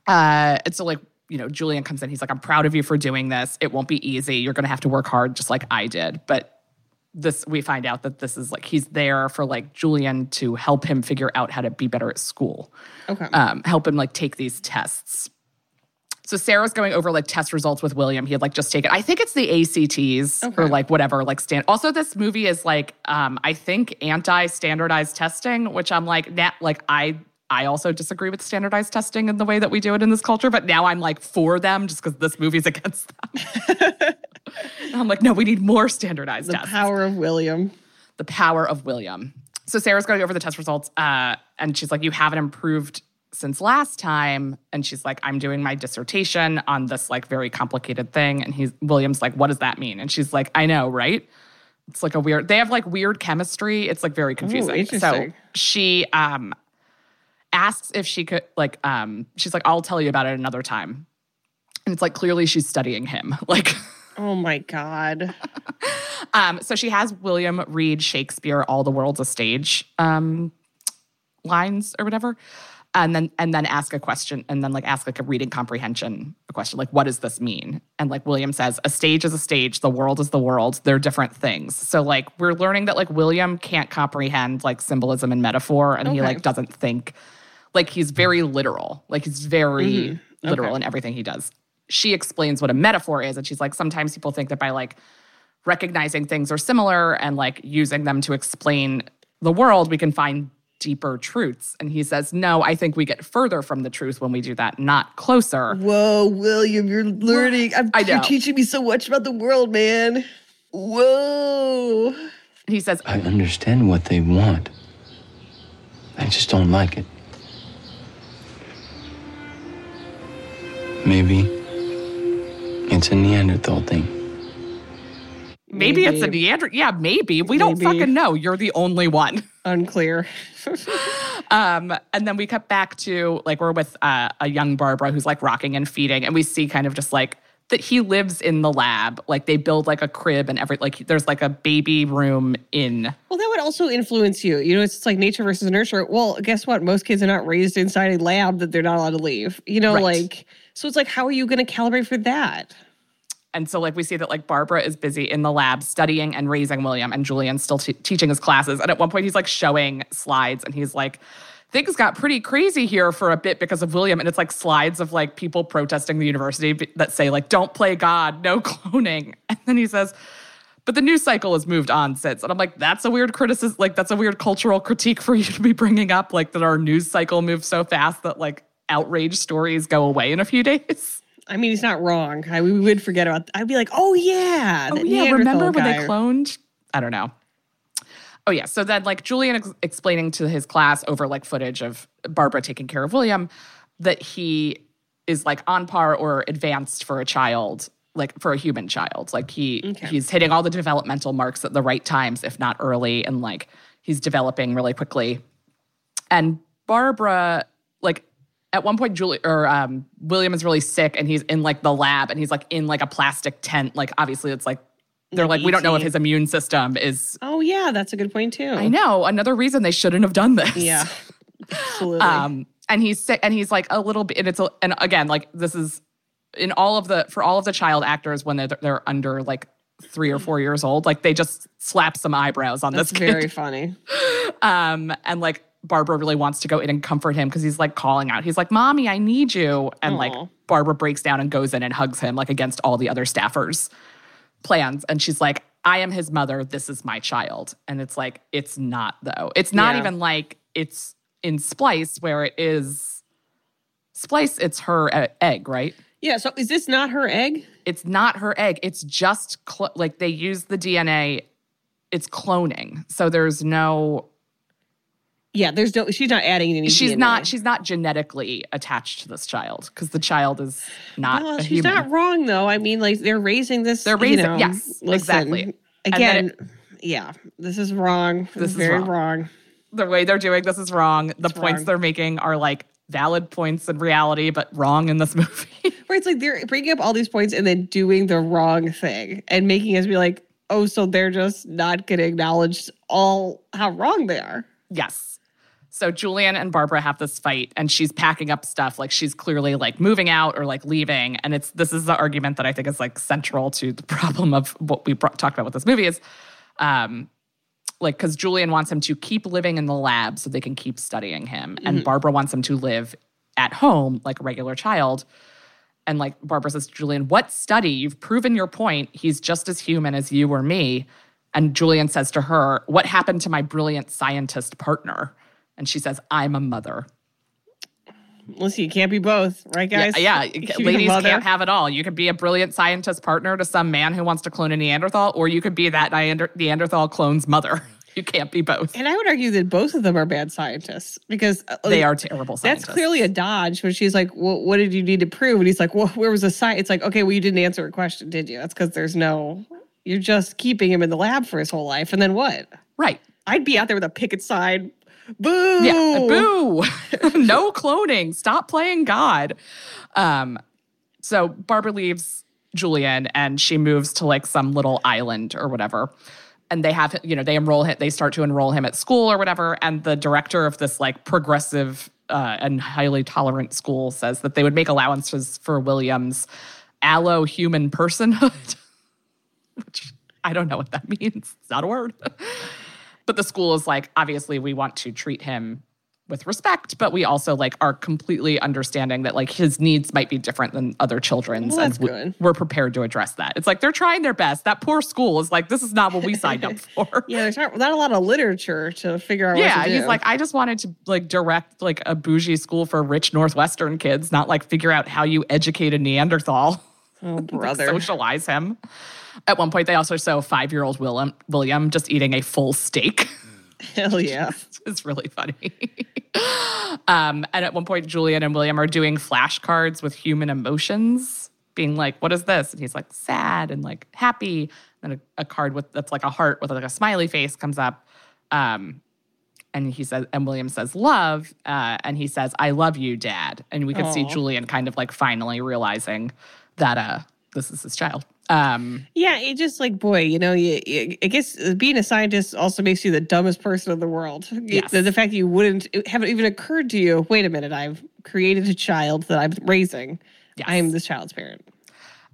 Uh, and so like you know, Julian comes in. He's like, "I'm proud of you for doing this. It won't be easy. You're going to have to work hard, just like I did." But this, we find out that this is like he's there for like Julian to help him figure out how to be better at school, Okay. um, help him like take these tests. So Sarah's going over like test results with William. He had like just taken, I think it's the ACTs or like whatever, like stand. Also, this movie is like, um, I think anti-standardized testing, which I'm like, na- like I, I also disagree with standardized testing in the way that we do it in this culture. But now I'm like for them just because this movie's against them. And I'm like, no, we need more standardized the tests power of William. the power of William. So Sarah's going over the test results, uh, and she's like, "You haven't improved since last time." And she's like, "I'm doing my dissertation on this like very complicated thing." And he's William's like, "What does that mean?" And she's like, "I know, right?" It's like a weird. They have like weird chemistry. It's like very confusing. so she um asks if she could like um she's like, "I'll tell you about it another time." And it's like clearly she's studying him. Like Oh my God. Um, so she has William read Shakespeare "All the World's a Stage" um, lines or whatever, and then and then ask a question, and then like ask like a reading comprehension question, like what does this mean? And like William says, a stage is a stage, the world is the world. They're different things. So like we're learning that like William can't comprehend like symbolism and metaphor, and he like doesn't think like he's very literal, like he's very Mhm. literal Okay. in everything he does. She explains what a metaphor is, and she's like, sometimes people think that by like recognizing things are similar and like using them to explain the world, we can find deeper truths. And he says, no, I think we get further from the truth when we do that, not closer. Whoa, William, you're learning. I'm, I You're teaching me so much about the world, man. Whoa. And he says, I understand what they want. I just don't like it. Maybe it's a Neanderthal thing. Maybe, it's a Maybe. Neander. Yeah, maybe. We don't fucking know. You're the only one. Unclear. Um, and then we cut back to like we're with uh, a young Barbara who's like rocking and feeding, and we see kind of just like that he lives in the lab. Like they build like a crib and every like there's like a baby room in. Well, that would also influence you. You know, it's just like nature versus nurture. Well, guess what? Most kids are not raised inside a lab that they're not allowed to leave. You know, Right. like so it's like, how are you going to calibrate for that? And so like we see that like Barbara is busy in the lab studying and raising William, and Julian's still t- teaching his classes. And at one point he's like showing slides, and he's like. Things got pretty crazy here for a bit because of William, and it's like slides of like people protesting the university that say like "Don't play God, no cloning," and then he says, but the news cycle has moved on since. And I'm like, that's a weird criticism. Like, that's a weird cultural critique for you to be bringing up. Like, that our news cycle moves so fast that like outrage stories go away in a few days. I mean, he's not wrong. I, we would forget about. I'd be like, oh yeah, Oh, yeah. Remember when they cloned? I don't know. Oh, yeah. So then, like, Julian ex- explaining to his class over like footage of Barbara taking care of William that he is like on par or advanced for a child, like for a human child. Like, he Okay. he's hitting all the developmental marks at the right times, if not early, and like he's developing really quickly. And Barbara, like, at one point, Julie or um, William is really sick, and he's in like the lab, and he's like in like a plastic tent. Like, obviously, it's like they're like, we don't know if his immune system is. Oh yeah, that's a good point too. I know another reason they shouldn't have done this. Yeah, absolutely. Um, and he's sick, and he's like a little bit, and it's a, and again, like this is in all of the for all of the child actors when they're they're under like three or four years old, like they just slap some eyebrows on that's this kid. very funny. Um, and like Barbara really wants to go in and comfort him because he's like calling out. He's like, "Mommy, I need you." And like Barbara breaks down and goes in and hugs him like against all the other staffers' plans. And she's like, "I am his mother. This is my child." And it's like, it's not though. It's not Yeah. even like it's in Splice where it is Splice. It's her egg, right? Yeah. So is this not her egg? It's not her egg. It's just cl- like they use the DNA. It's cloning. So there's no Yeah. There's no. She's not adding any. she's DNA. not she's not genetically attached to this child because the child is not Well, she's human. not wrong though. I mean, like they're raising this. They're you raising- know, yes, listen, exactly. Again, it- yeah, this is wrong. This, This is very wrong. wrong. the way they're doing this is wrong. The It's points wrong. they're making are like valid points in reality, but wrong in this movie. Where it's like they're bringing up all these points and then doing the wrong thing and making us be like, oh, so they're just not going to acknowledge all how wrong they are. yes. So Julian and Barbara have this fight, and she's packing up stuff. Like she's clearly like moving out or like leaving. And it's this is the argument that I think is like central to the problem of what we brought, talked about with this movie is, um, like because Julian wants him to keep living in the lab so they can keep studying him, and Barbara wants him to live at home like a regular child. And like Barbara says to Julian, What study? You've proven your point. He's just as human as you or me. And Julian says to her, What happened to my brilliant scientist partner? And she says, I'm a mother. Listen, you can't be both, right, guys? yeah, You can be a ladies can't have it all. You could be a brilliant scientist partner to some man who wants to clone a Neanderthal, or you could be that Neanderthal clone's mother. You can't be both. And I would argue that both of them are bad scientists because uh, They are terrible scientists. That's clearly a dodge when she's like, well, what did you need to prove? And he's like, well, where was the science? It's like, okay, well, you didn't answer a question, did you? That's because there's no, you're just keeping him in the lab for his whole life. And then what? right. I'd be out there with a picket sign. Boo! Yeah. Boo. no cloning. Stop playing God. Um, so Barbara leaves Julian and she moves to like some little island or whatever. And they have, you know, they enroll him, they start to enroll him at school or whatever. And the director of this like progressive uh, and highly tolerant school says that they would make allowances for William's allo human personhood, which I don't know what that means. It's not a word. But the school is like obviously we want to treat him with respect but we also like are completely understanding that like his needs might be different than other children's Well, and we- we're prepared to address that. It's like they're trying their best. That poor school is like this is not what we signed up for. Yeah, there's not, not a lot of literature to figure out yeah what to do. he's like i just wanted to like direct like a bougie school for rich northwestern kids not like figure out how you educate a neanderthal oh, like, socialize him at one point they also show five-year-old william william just eating a full steak Hell yeah. it's really funny. um, and at one point, Julian and William are doing flashcards with human emotions, being like, "What is this?" And he's like, "Sad," and like happy. And a, a card with that's like a heart with like a smiley face comes up. Um, and he says, and William says, "Love," uh, and he says, "I love you, Dad." And we could see Julian kind of like finally realizing that uh, this is his child. Um, Yeah, it just like boy, you know, you, you, I guess being a scientist also makes you the dumbest person in the world. Yes. The, the fact that you wouldn't it haven't even occurred to you. Wait a minute, I've created a child that I'm raising. Yes. I am this child's parent.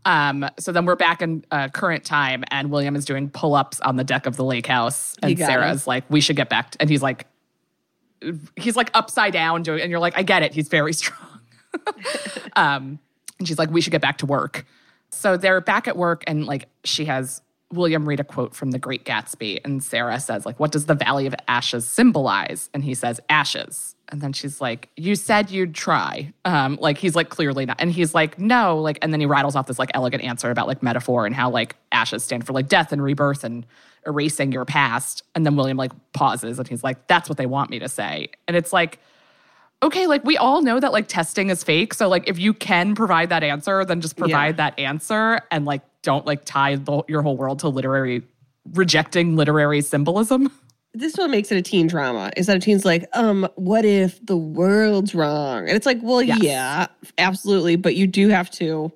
Um, so then we're back in uh, current time, and William is doing pull ups on the deck of the lake house, and Sarah's like, "We should get back," and he's like, he's like upside down doing, and you're like, "I get it, he's very strong." um, and she's like, "We should get back to work." So they're back at work, and like she has William read a quote from The Great Gatsby, and Sarah says, "Like, what does the Valley of Ashes symbolize?" And he says, "Ashes." And then she's like, "You said you'd try." Um, like he's like clearly not, and he's like, "No." Like, and then he rattles off this like elegant answer about like metaphor and how like ashes stand for like death and rebirth and erasing your past. And then William like pauses, and he's like, "That's what they want me to say." And it's like okay, like we all know that like testing is fake. So like if you can provide that answer, then just provide that answer and like don't like tie the, your whole world to literary rejecting literary symbolism. This one makes it a teen drama. Is that a teen's like, um, what if the world's wrong? And it's like, well, Yes. yeah, absolutely, but you do have to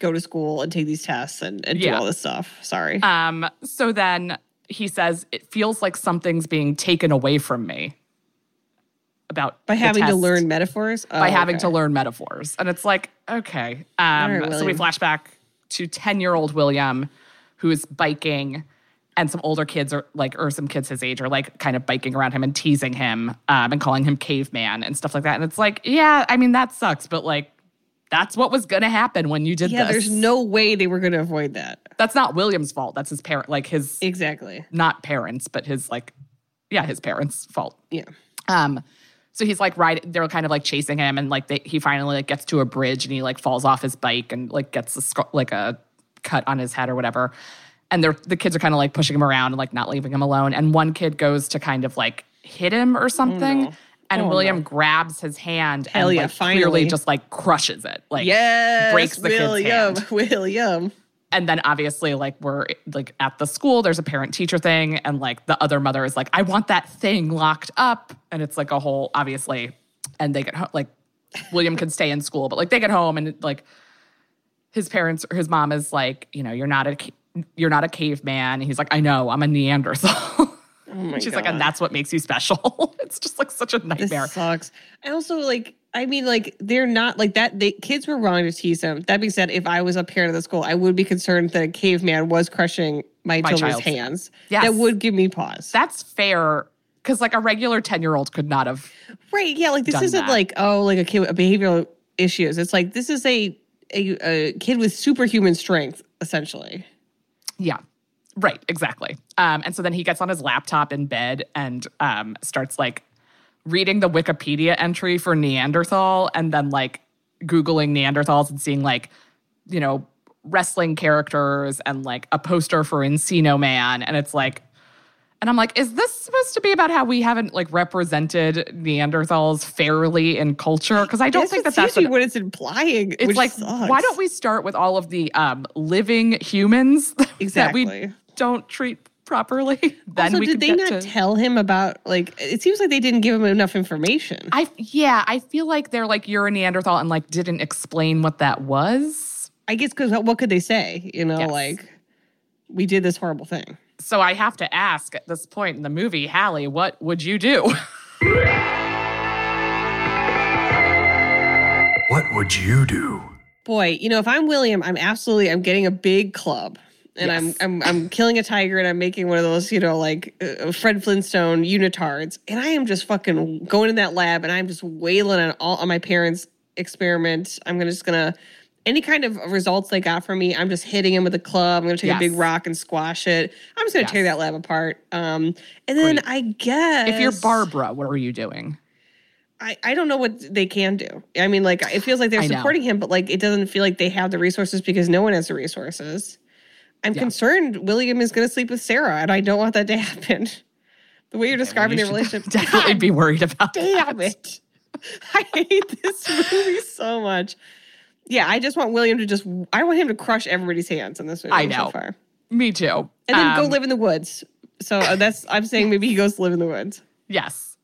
go to school and take these tests and, and do all this stuff. Sorry. Um so then he says it feels like something's being taken away from me about By having to learn metaphors. by Oh, having okay. to learn metaphors. And it's like, okay. Um, right, so we flash back to 10 year old William who is biking, and some older kids are like, or some kids his age are like kind of biking around him and teasing him um, and calling him caveman and stuff like that. And it's like, yeah, I mean, that sucks, but like, that's what was going to happen when you did Yeah, this. there's no way they were going to avoid that. That's not William's fault. That's his parent, like his, Exactly. not parents, but his like, yeah, his parents' fault. Yeah. Um, so he's like riding, they're kind of like chasing him, and like they, he finally like gets to a bridge and he like falls off his bike and like gets a like a cut on his head or whatever. And they're the kids are kind of like pushing him around and like not leaving him alone. And one kid goes to kind of like hit him or something. Mm. And Oh, William no. grabs his hand Hell and yeah, like, finally. clearly just like crushes it. Like yes, breaks the kid's William. hand. William. And then obviously like we're like at the school there's a parent teacher thing and like the other mother is like i want that thing locked up. And it's like a whole obviously and they get home like william can stay in school but like they get home and like his parents or his mom is like you know you're not a you're not a caveman. And he's like i know i'm a neanderthal. Oh she's God. like and that's what makes you special. It's just like such a This nightmare. sucks. And also, like, I mean, like, they're not like that. They kids were wrong to tease him. That being said, if I was a parent of the school, I would be concerned that a caveman was crushing my, My children's child's- hands. Yes. That would give me pause. that's fair because like a regular 10 year old could not have right? Yeah. Like this isn't that. like oh, like a kid with behavioral issues. It's like this is a a, a kid with superhuman strength, essentially. Yeah. Right, exactly. Um, and so then he gets on his laptop in bed and um, starts like reading the Wikipedia entry for Neanderthal and then like Googling Neanderthals and seeing like, you know, wrestling characters and like a poster for Encino Man. And it's like, and I'm like, is this supposed to be about how we haven't like represented Neanderthals fairly in culture? Because I don't think that that's an- what it's implying. it's which like sucks. why don't we start with all of the um, living humans that Exactly. we don't treat properly then also, we did they not to, tell him about like? It seems like they didn't give him enough information. i yeah i feel like they're like you're a neanderthal and like didn't explain what that was I guess because what could they say? You know, Yes. like we did this horrible thing. so i have to ask at this point in the movie Halle what would you do What would you do? Boy, you know, if I'm William, I'm absolutely I'm getting a big club. And Yes. I'm, I'm I'm killing a tiger and I'm making one of those, you know, like uh, Fred Flintstone unitards. And I am just fucking going in that lab and I'm just wailing on all on my parents' experiment. I'm gonna just gonna any kind of results they got from me, I'm just hitting him with a club. I'm gonna take a big rock and squash it. I'm just gonna Yes. tear that lab apart. Um, and then Great. I guess if you're barbara what are you doing I, I don't know what they can do. I mean, like it feels like they're supporting him, but like it doesn't feel like they have the resources because no one has the resources. I'm Yeah. concerned William is going to sleep with Sarah, and I don't want that to happen. The way you're describing You their relationship. Definitely God be worried about damn that. it. I hate this movie so much. Yeah, I just want William to just I want him to crush everybody's hands in this movie I so know. far. Me too. And then go Um, live in the woods. So uh, that's I'm saying maybe he goes to live in the woods. Yes.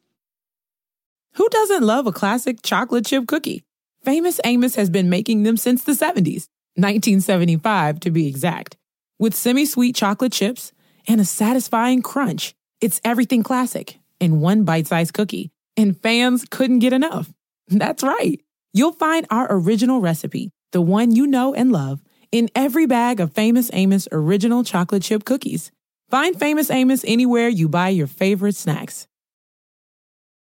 Who doesn't love a classic chocolate chip cookie? Famous Amos has been making them since the 70s, 1975 to be exact. With semi sweet chocolate chips and a satisfying crunch, it's everything classic in one bite sized cookie. And fans couldn't get enough. That's right. You'll find our original recipe, the one you know and love, in every bag of Famous Amos original chocolate chip cookies. Find Famous Amos anywhere you buy your favorite snacks.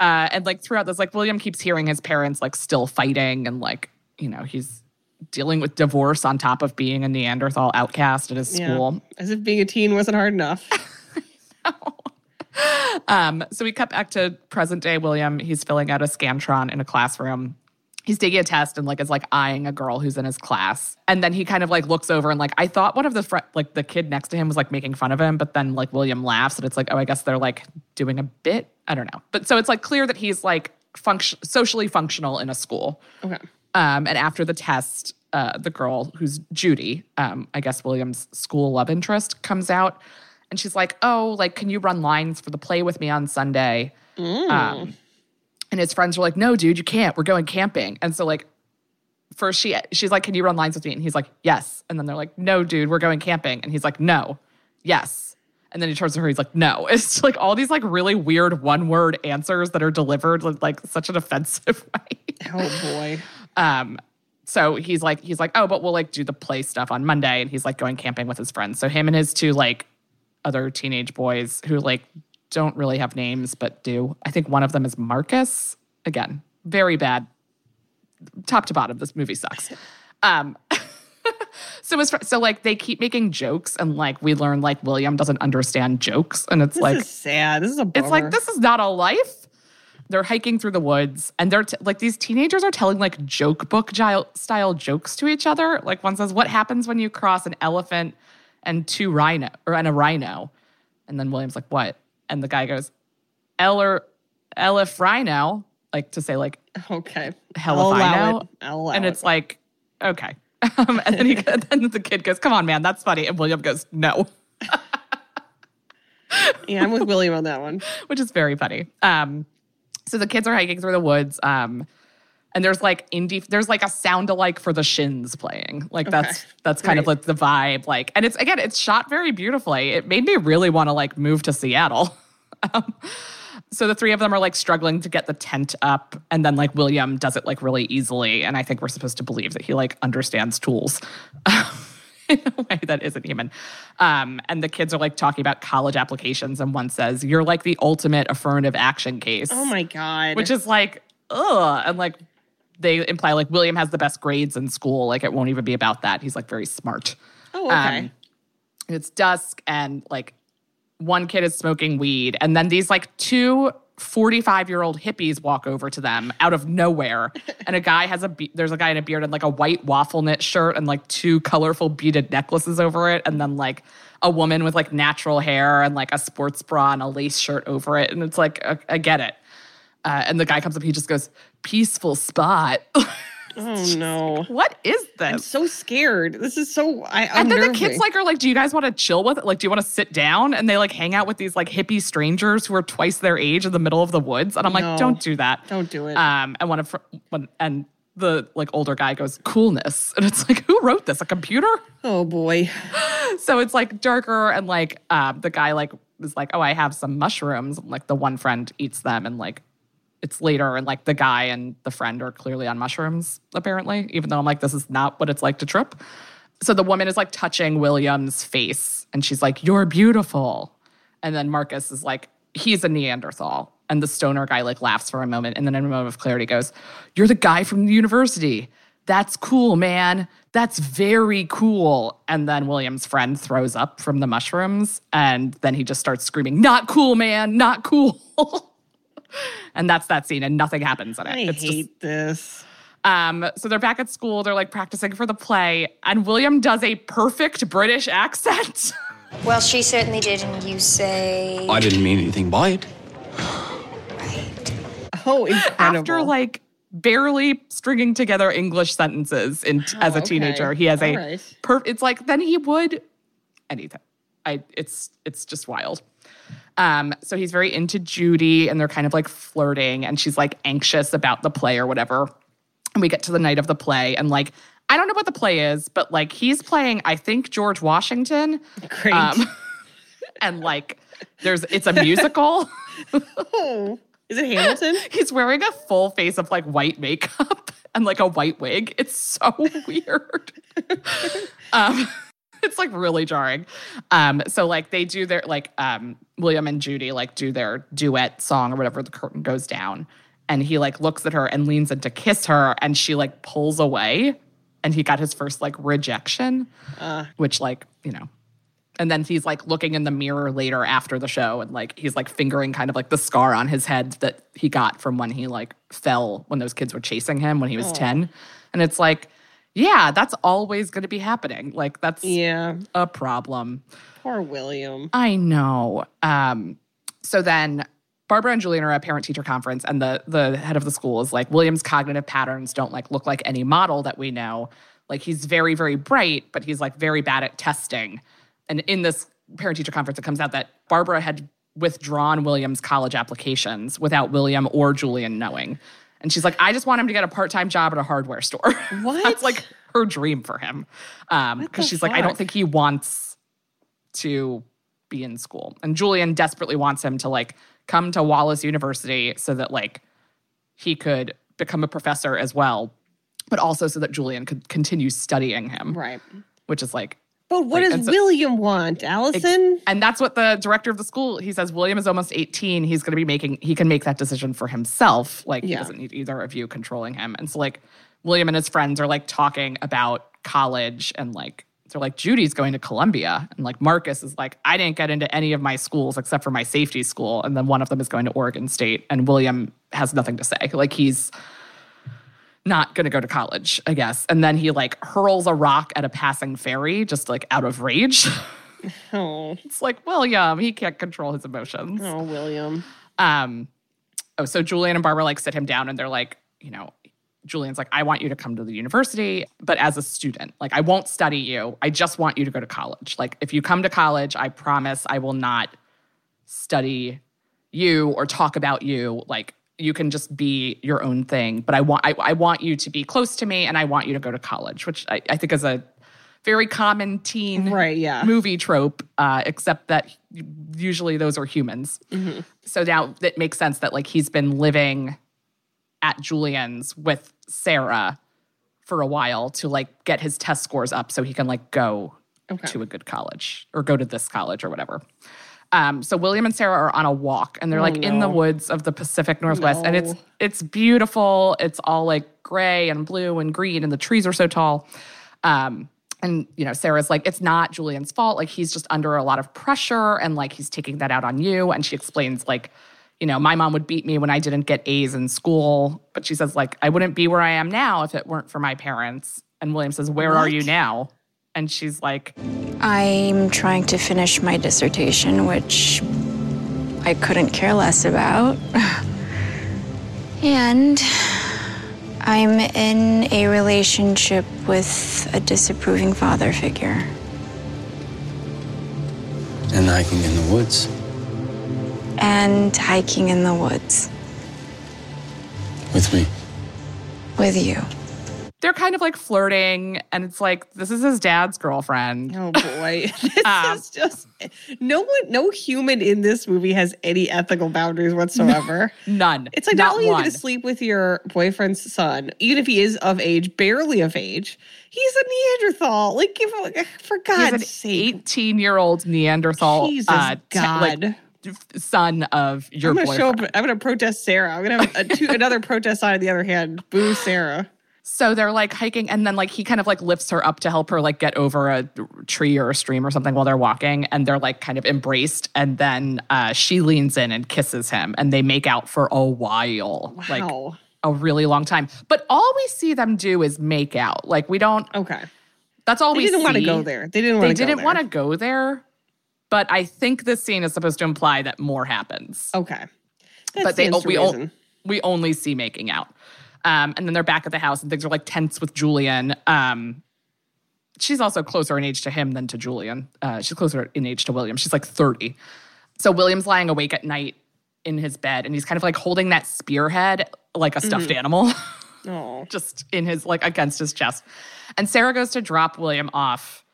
Uh, and like throughout this, like William keeps hearing his parents like still fighting and like, you know, he's dealing with divorce on top of being a Neanderthal outcast at his Yeah. school. As if being a teen wasn't hard enough. Um, so we cut back to present day William. He's filling out a Scantron in a classroom. He's taking a test and like is like eyeing a girl who's in his class. And then he kind of like looks over and like I thought one of the fr- like the kid next to him was like making fun of him, but then like William laughs and it's like, oh, I guess they're like doing a bit. I don't know. But so it's like clear that he's like function socially functional in a school. Okay. Um, and after the test, uh, the girl who's Judy, um, I guess William's school love interest, comes out and she's like, Oh, like, can you run lines for the play with me on Sunday? Um, and his friends are like, No, dude, you can't. We're going camping. And so, like, first she she's like, Can you run lines with me? And he's like, Yes. And then they're like, No, dude, we're going camping. And he's like, No, yes. And then he turns to her, he's like, No. It's like all these like really weird one word answers that are delivered with like such an offensive way. Oh boy. Um, so he's like, he's like, oh, but we'll like do the play stuff on Monday, and he's like going camping with his friends. So him and his two like other teenage boys who like don't really have names but do. I think one of them is Marcus. Again, very bad. Top to bottom, this movie sucks. Um, so so like they keep making jokes, and like we learn like William doesn't understand jokes, and it's This like is sad. This is a bummer. it's like this is not a life. They're hiking through the woods, and they're t- like these teenagers are telling like joke book style jokes to each other. Like one says, "What happens when you cross an elephant and two rhino or and a rhino?" And then William's like, "What?" And the guy goes, "Eller elif rhino," like to say like Okay. hell I'll if I allow know. it. And it. it's like, okay. Um, and then he then the kid goes, "Come on, man, that's funny." And William goes, "No." yeah, I'm with William on that one. which is very funny. Um, so the kids are hiking through the woods, um, and there's like indie, there's like a sound alike for the Shins playing. Like that's Okay. that's kind of like the vibe. Like, and it's again, it's shot very beautifully. It made me really want to like move to Seattle. um, so the three of them are like struggling to get the tent up, and then like William does it like really easily, and I think we're supposed to believe that he like understands tools. in a way that isn't human. Um, and the kids are like talking about college applications, and one says, You're like the ultimate affirmative action case. Oh my god. Which is like, ugh. And like, they imply like William has the best grades in school. Like, it won't even be about that. He's like very smart. Oh, okay. Um, and it's dusk, and like one kid is smoking weed, and then these like two 45 year old hippies walk over to them out of nowhere. And a guy has a, be- there's a guy in a beard and like a white waffle knit shirt and like two colorful beaded necklaces over it. And then like a woman with like natural hair and like a sports bra and a lace shirt over it. And it's like, I get it. Uh, and the guy comes up, he just goes, peaceful spot. Oh no. what is this? I'm so scared. This is so I and then the kids like are like, do you guys want to chill with it? Like, do you want to sit down? And they like hang out with these like hippie strangers who are twice their age in the middle of the woods. And I'm like, No. don't do that. Don't do it. Um, and one of one and the like older guy goes, coolness. And it's like, who wrote this? A computer? oh boy. So it's like darker and like um the guy like is like, oh, I have some mushrooms. And, like the one friend eats them and like it's later and like the guy and the friend are clearly on mushrooms apparently even though i'm like this is not what it's like to trip. So the woman is like touching william's face and she's like you're beautiful. And then marcus is like he's a neanderthal. And the stoner guy like laughs for a moment and then in a moment of clarity goes you're the guy from the university. That's cool man. That's very cool. And then william's friend throws up from the mushrooms and then he just starts screaming not cool man. Not cool and that's that scene and nothing happens in it I it's just hate this. um, so they're back at school. They're like practicing for the play, and William does a perfect British accent. Well, she certainly did, and you say. I didn't mean anything by it. Oh, incredible. After like barely stringing together English sentences in, as a Oh, okay. teenager, he has a All right. per. It's like then he would anything. I it's it's just wild. Um, so he's very into Judy, and they're kind of like flirting, and she's like anxious about the play or whatever. And we get to the night of the play, and like I don't know what the play is, but like he's playing, I think George Washington. Great. Um, and like there's it's a musical. oh, is it Hamilton? He's wearing a full face of like white makeup and like a white wig. It's so weird. um, it's like really jarring. Um, so like they do their like um William and Judy like do their duet song or whatever. The curtain goes down, and he like looks at her and leans in to kiss her, and she like pulls away, and he got his first like rejection, Uh, which like you know and then he's like looking in the mirror later after the show and like he's like fingering kind of like the scar on his head that he got from when he like fell when those kids were chasing him when he was 10 and it's like yeah that's always going to be happening like that's yeah. a problem Poor William. I know. Um, so then Barbara and Julian are at parent teacher conference, and the the head of the school is like, William's cognitive patterns don't like look like any model that we know. Like he's very, very bright, but he's like very bad at testing. And in this parent teacher conference, it comes out that Barbara had withdrawn William's college applications without William or Julian knowing. And she's like, I just want him to get a part time job at a hardware store. What? That's like her dream for him. Um, because she's like, I don't think he wants to be in school. And Julian desperately wants him to like come to Wallace University so that like he could become a professor as well, but also so that Julian could continue studying him, Right. which is like But what Like, does so- William want, Alison? and that's what the director of the school he says William is almost 18 he's going to be making he can make that decision for himself like he doesn't need either of you controlling him. And so like William and his friends are like talking about college and like they're like Judy's going to Columbia. And like Marcus is like I didn't get into any of my schools except for my safety school. And then one of them is going to Oregon State and William has nothing to say. Like he's not going to go to college, I guess. And then he like hurls a rock at a passing ferry just like out of rage. Oh, It's like William, he can't control his emotions. oh, William. Um, oh, so Julian and Barbara like sit him down and they're like, you know, Julian's like, I want you to come to the university, but as a student, like, I won't study you. I just want you to go to college. Like, if you come to college, I promise I will not study you or talk about you. Like, you can just be your own thing, but I want I, I want you to be close to me and I want you to go to college, which I, I think is a very common teen Right, yeah. movie trope, uh, except that usually those are humans. Mm-hmm. So now it makes sense that like he's been living at Julian's with Sarah for a while to like get his test scores up so he can like go Okay. to a good college or go to this college or whatever. Um, so William and Sarah are on a walk and they're Oh, like in the woods of the Pacific Northwest and it's it's beautiful. It's all like gray and blue and green and the trees are so tall. Um, and you know, Sarah's like, it's not Julian's fault. Like he's just under a lot of pressure and like he's taking that out on you. And she explains like you know, my mom would beat me when I didn't get A's in school. But she says, like, I wouldn't be where I am now if it weren't for my parents. And William says, Where are you now? And she's like, I'm trying to finish my dissertation, which I couldn't care less about. And I'm in a relationship with a disapproving father figure. And hiking in the woods. And hiking in the woods With me. with you. They're kind of like flirting. And it's like, this is his dad's girlfriend. Oh boy. this Um, is just no one no human in this movie has any ethical boundaries whatsoever. None. It's like not, only are you one. going to sleep with your boyfriend's son, even if he is of age, barely of age, he's a Neanderthal. Like, for God's sake. 18 year old Neanderthal Jesus uh, God. like, son of your I'm gonna show boyfriend. up. I'm gonna protest Sarah. I'm gonna have a, two, another protest sign on the other hand. Boo, Sarah. So they're like hiking, and then like he kind of like lifts her up to help her like get over a tree or a stream or something while they're walking, and they're like kind of embraced, and then uh, she leans in and kisses him, and they make out for a while, like a really long time. But all we see them do is make out. Like we don't. Okay. That's all They we didn't want to go there. They didn't want They to. didn't want to go there, but I think this scene is supposed to imply that more happens. Okay. That but they we, o- we only see making out. Um, and then they're back at the house and things are like tense with Julian. Um, she's also closer in age to him than to Julian. Uh, she's closer in age to William. She's like 30. So William's lying awake at night in his bed and he's kind of like holding that spearhead like a stuffed Mm-hmm. animal. Just in his like against his chest. And Sarah goes to drop William off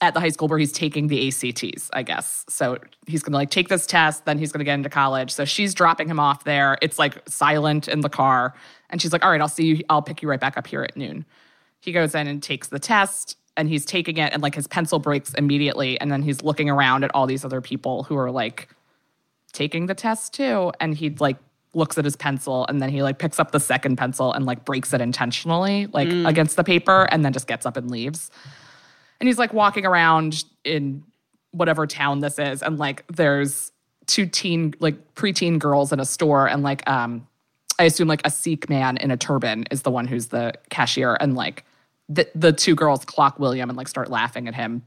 at the high school where he's taking the ACTs, I guess. So he's gonna like take this test, then he's gonna get into college. So she's dropping him off there. It's like silent in the car. And she's like, All right, I'll see you, I'll pick you right back up here at noon. He goes in and takes the test and he's taking it and like his pencil breaks immediately. And then he's looking around at all these other people who are like taking the test too. And he like looks at his pencil and then he like picks up the second pencil and like breaks it intentionally, like against the paper, and then just gets up and leaves. And he's like walking around in whatever town this is, and like there's two teen, like preteen girls in a store, and like um I assume like a Sikh man in a turban is the one who's the cashier, and like the the two girls clock William and like start laughing at him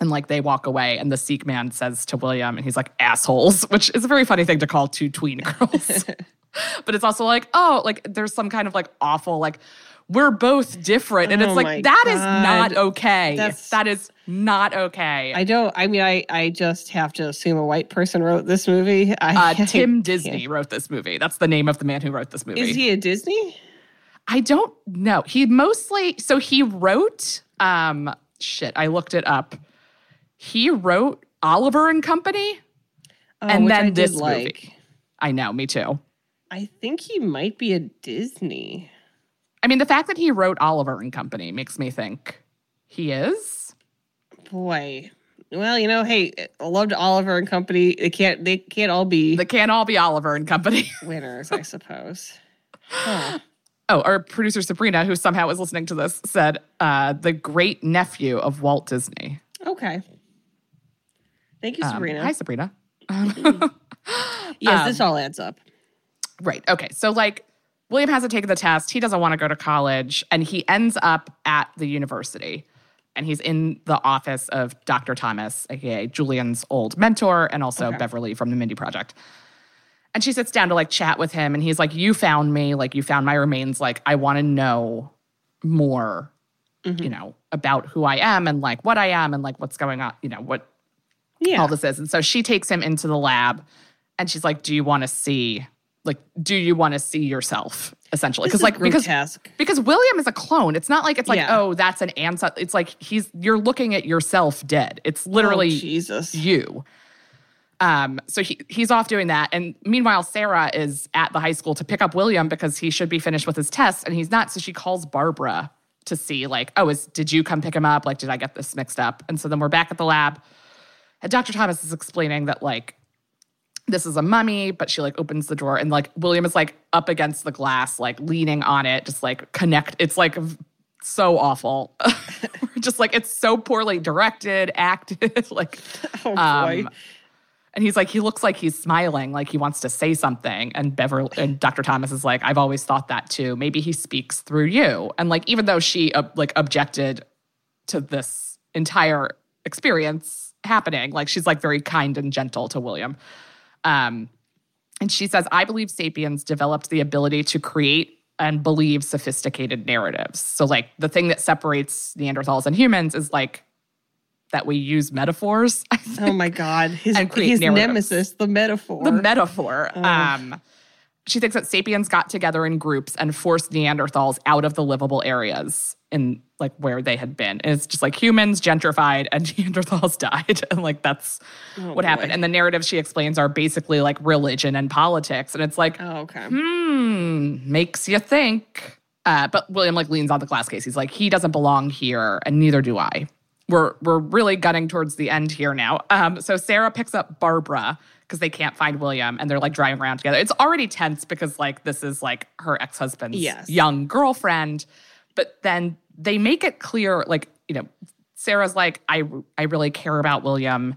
and like they walk away and the Sikh man says to William and he's like assholes, which is a very funny thing to call two tween girls. but it's also like, oh, like there's some kind of like awful like we're both different and Oh it's like that is not okay. That's- that is not okay. I don't. I mean, I I just have to assume a white person wrote this movie. I, uh, Tim I Disney wrote this movie. That's the name of the man who wrote this movie. Is he a Disney? I don't know. He mostly so he wrote um shit, I looked it up. He wrote Oliver and Company. Oh, And then this movie. like. I know, me too. I think he might be a Disney. I mean, the fact that he wrote Oliver and Company makes me think he is. Boy. Well, you know, hey, I loved Oliver and Company. They can't. They can't all be They can't all be Oliver and Company. winners, I suppose. Huh. oh, our producer Sabrina, who somehow was listening to this, said uh, the great nephew of Walt Disney. Okay. Thank you, Um, Sabrina. Hi, Sabrina. yes, this all adds up. Right. Okay. So, like, William hasn't taken the test. He doesn't want to go to college, and he ends up at the university. And he's in the office of Dr. Thomas, aka Julian's old mentor, and also Beverly from the Mindy Project. And she sits down to like chat with him, and he's like, "You found me. Like, you found my remains. Like, I want to know more, mm-hmm. you know, about who I am and like what I am and like what's going on. You know what Yeah. all this is. And so she takes him into the lab and she's like, Do you want to see, like, do you want to see yourself? Essentially. Because like because because William is a clone. It's not like it's like, Yeah. oh, that's an ancestor. It's like he's you're looking at yourself dead. It's literally Oh, Jesus. you. Um, so he he's off doing that. And meanwhile, Sarah is at the high school to pick up William because he should be finished with his test and he's not. So she calls Barbara to see, like, oh, is did you come pick him up? Like, did I get this mixed up? And so then we're back at the lab. And Dr. Thomas is explaining that like this is a mummy, but she like opens the drawer and like William is like up against the glass, like leaning on it, just like connect. It's like so awful. just like it's so poorly directed, acted. like Oh boy. um, And he's like, he looks like he's smiling, like he wants to say something. And Beverly and Dr. Thomas is like, I've always thought that too. Maybe he speaks through you. And like, even though she uh, like objected to this entire experience happening, like she's like very kind and gentle to William. Um, and she says, I believe sapiens developed the ability to create and believe sophisticated narratives. So, like, the thing that separates Neanderthals and humans is like that we use metaphors. I Oh my God. His, And create his narratives. nemesis, the metaphor. the metaphor. Um, she thinks that sapiens got together in groups and forced Neanderthals out of the livable areas in like where they had been. And it's just like humans gentrified and Neanderthals died. And like that's what happened. And the narratives she explains are basically like religion and politics. And it's like, oh, okay. hmm, makes you think. Uh, but William like leans on the glass case. He's like, he doesn't belong here, and neither do I. We're we're really gunning towards the end here now. Um, so Sarah picks up Barbara because they can't find William, and they're like driving around together. It's already tense because like this is like her ex husband's Yes. young girlfriend, but then they make it clear, like you know, Sarah's like, I I really care about William.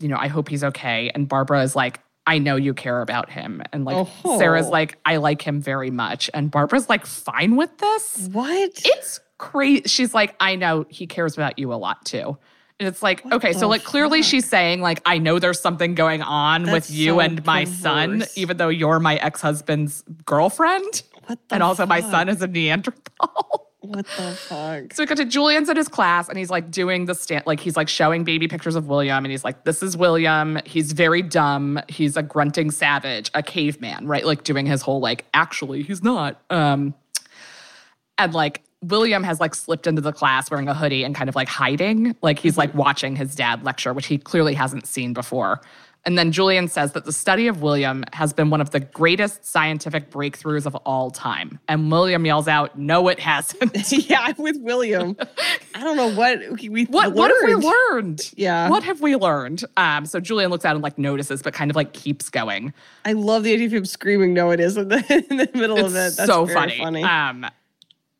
You know, I hope he's okay, and Barbara is like. I know you care about him. And like Oh. Sarah's like, I like him very much. And Barbara's like, fine with this. What? It's crazy. She's like, I know he cares about you a lot too. And it's like, okay, so like clearly she's saying, like, I know there's something going on with you so and my son, even though you're my ex-husband's girlfriend. What the And also my son is a Neanderthal. What the fuck? So we go to Julian's at his class and he's like doing the stand, like he's like showing baby pictures of William and he's like, this is William. He's very dumb. He's a grunting savage, a caveman, right? Like doing his whole like, actually, he's not. Um, and like William has like slipped into the class wearing a hoodie and kind of like hiding, like he's like watching his dad lecture, which he clearly hasn't seen before. And then Julian says that the study of William has been one of the greatest scientific breakthroughs of all time. And William yells out, No, it hasn't. yeah, I'm with William. I don't know what we What what have we learned. Yeah. What have we learned? Um, so Julian looks out and like notices, but kind of like keeps going. I love the idea of him screaming, "No, it isn't!" in the middle It's of it. That's so very funny. Um,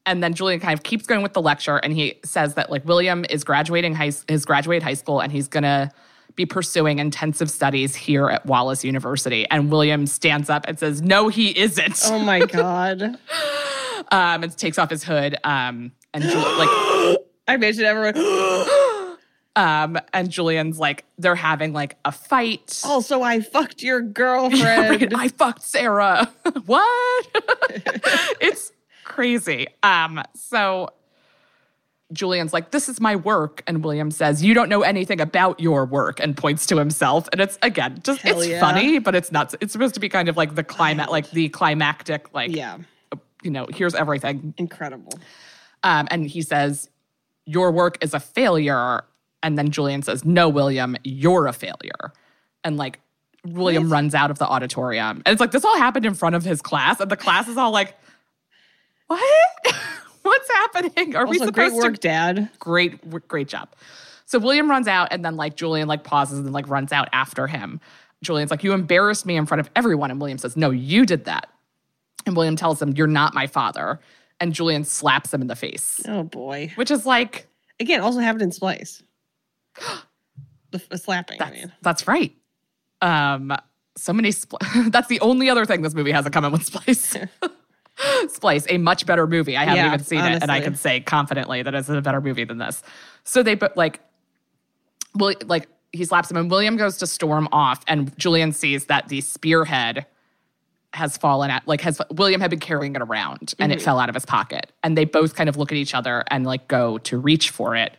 and then Julian kind of keeps going with the lecture, and he says that like William is graduating high his graduate high school, and he's gonna be pursuing intensive studies here at Wallace University. And William stands up and says, "No, he isn't." oh my god! um, and takes off his hood. Um, and Ju- like I imagine everyone. Um, and Julian's like, they're having like a fight. Also, I fucked your girlfriend. right. I fucked Sarah. what? Crazy. Um, so Julian's like, this is my work. And William says, You don't know anything about your work, and points to himself. And it's again, just Hell it's yeah. funny, but it's not it's supposed to be kind of like the climate, like the climactic, like yeah, you know, here's everything. incredible. Um, and he says, Your work is a failure. And then Julian says, No, William, you're a failure. And like, William runs out of the auditorium. And it's like, this all happened in front of his class. And the class is all like, What? What's happening? Are we Also, supposed great work, to? Dad. Great, great job. So William runs out, and then like Julian like pauses and then like runs out after him. Julian's like, You embarrassed me in front of everyone. And William says, No, you did that. And William tells him, You're not my father. And Julian slaps him in the face, Oh boy. which is like, Again, also happened in Splice. the, the slapping. I That's, mean. that's right. Um, so many. Spl- that's the only other thing this movie has in common with Splice. Splice, a much better movie. I haven't Yeah, even seen it, and I can say confidently that it's a better movie than this. So they, put like, well, like he slaps him, and William goes to storm off, and Julian sees that the spearhead has fallen at like has William had been carrying it around and Mm-hmm. it fell out of his pocket and they both kind of look at each other and like go to reach for it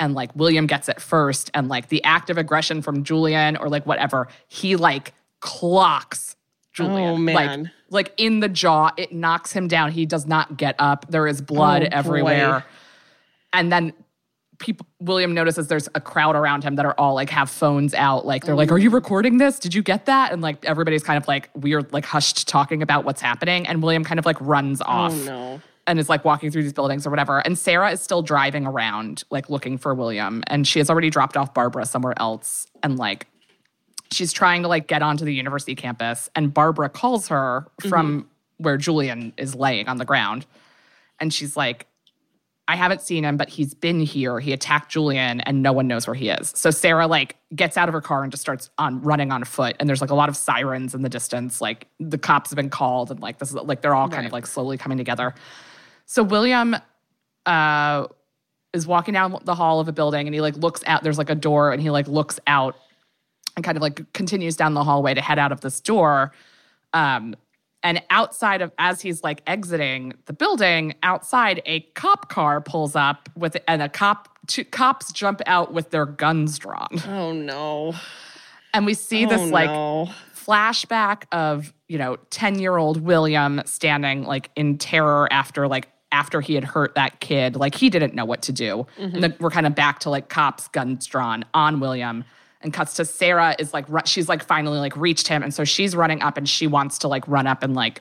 and like William gets it first and like the act of aggression from Julian or like whatever he like clocks Julian Oh, man. like like in the jaw it knocks him down he does not get up there is blood Oh, boy. everywhere and then people William notices there's a crowd around him that are all like have phones out like they're like mm. are you recording this did you get that and like everybody's kind of like weird like hushed talking about what's happening and William kind of like runs oh, off Oh no. and is like walking through these buildings or whatever. And Sarah is still driving around, like looking for William. And she has already dropped off Barbara somewhere else. And like she's trying to like get onto the university campus. And Barbara calls her from where Julian is laying on the ground. And she's like, I haven't seen him, but he's been here. He attacked Julian and no one knows where he is. So Sarah like gets out of her car and just starts on running on foot. And there's like a lot of sirens in the distance. Like the cops have been called and like this is like they're all kind of like slowly coming together. So William uh is walking down the hall of a building and he like looks out there's like a door and he like looks out and kind of like continues down the hallway to head out of this door. Um and outside of as he's like exiting the building, outside a cop car pulls up with and a cop two cops jump out with their guns drawn. Oh no. And we see Oh, this like no. flashback of, you know, 10-year-old William standing like in terror after like after he had hurt that kid. Like he didn't know what to do. Mm-hmm. And then we're kind of back to like cops guns drawn on William and cuts to Sarah is like she's like finally like reached him and so she's running up and she wants to like run up and like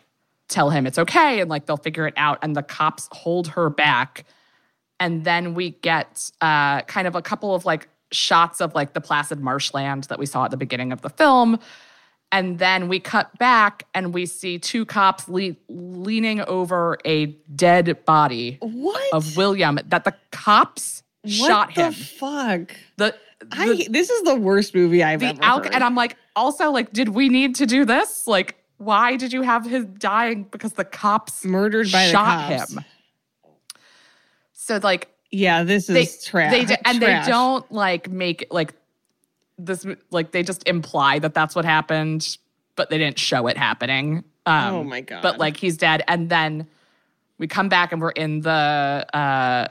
tell him it's okay and like they'll figure it out and the cops hold her back and then we get uh kind of a couple of like shots of like the placid marshland that we saw at the beginning of the film and then we cut back and we see two cops le- leaning over a dead body What? of William that the cops what shot the him. fuck? The, I this is the worst movie I've the ever alc- heard. and I'm like, also like, did we need to do this? Like, why did you have him dying because the cops Murdered by the shot cops. him? So like yeah, this they is trash. they and trash. they don't like make like this like they just imply that that's what happened, but they didn't show it happening. Um, Oh my God. But like he's dead, and then we come back and we're in the uh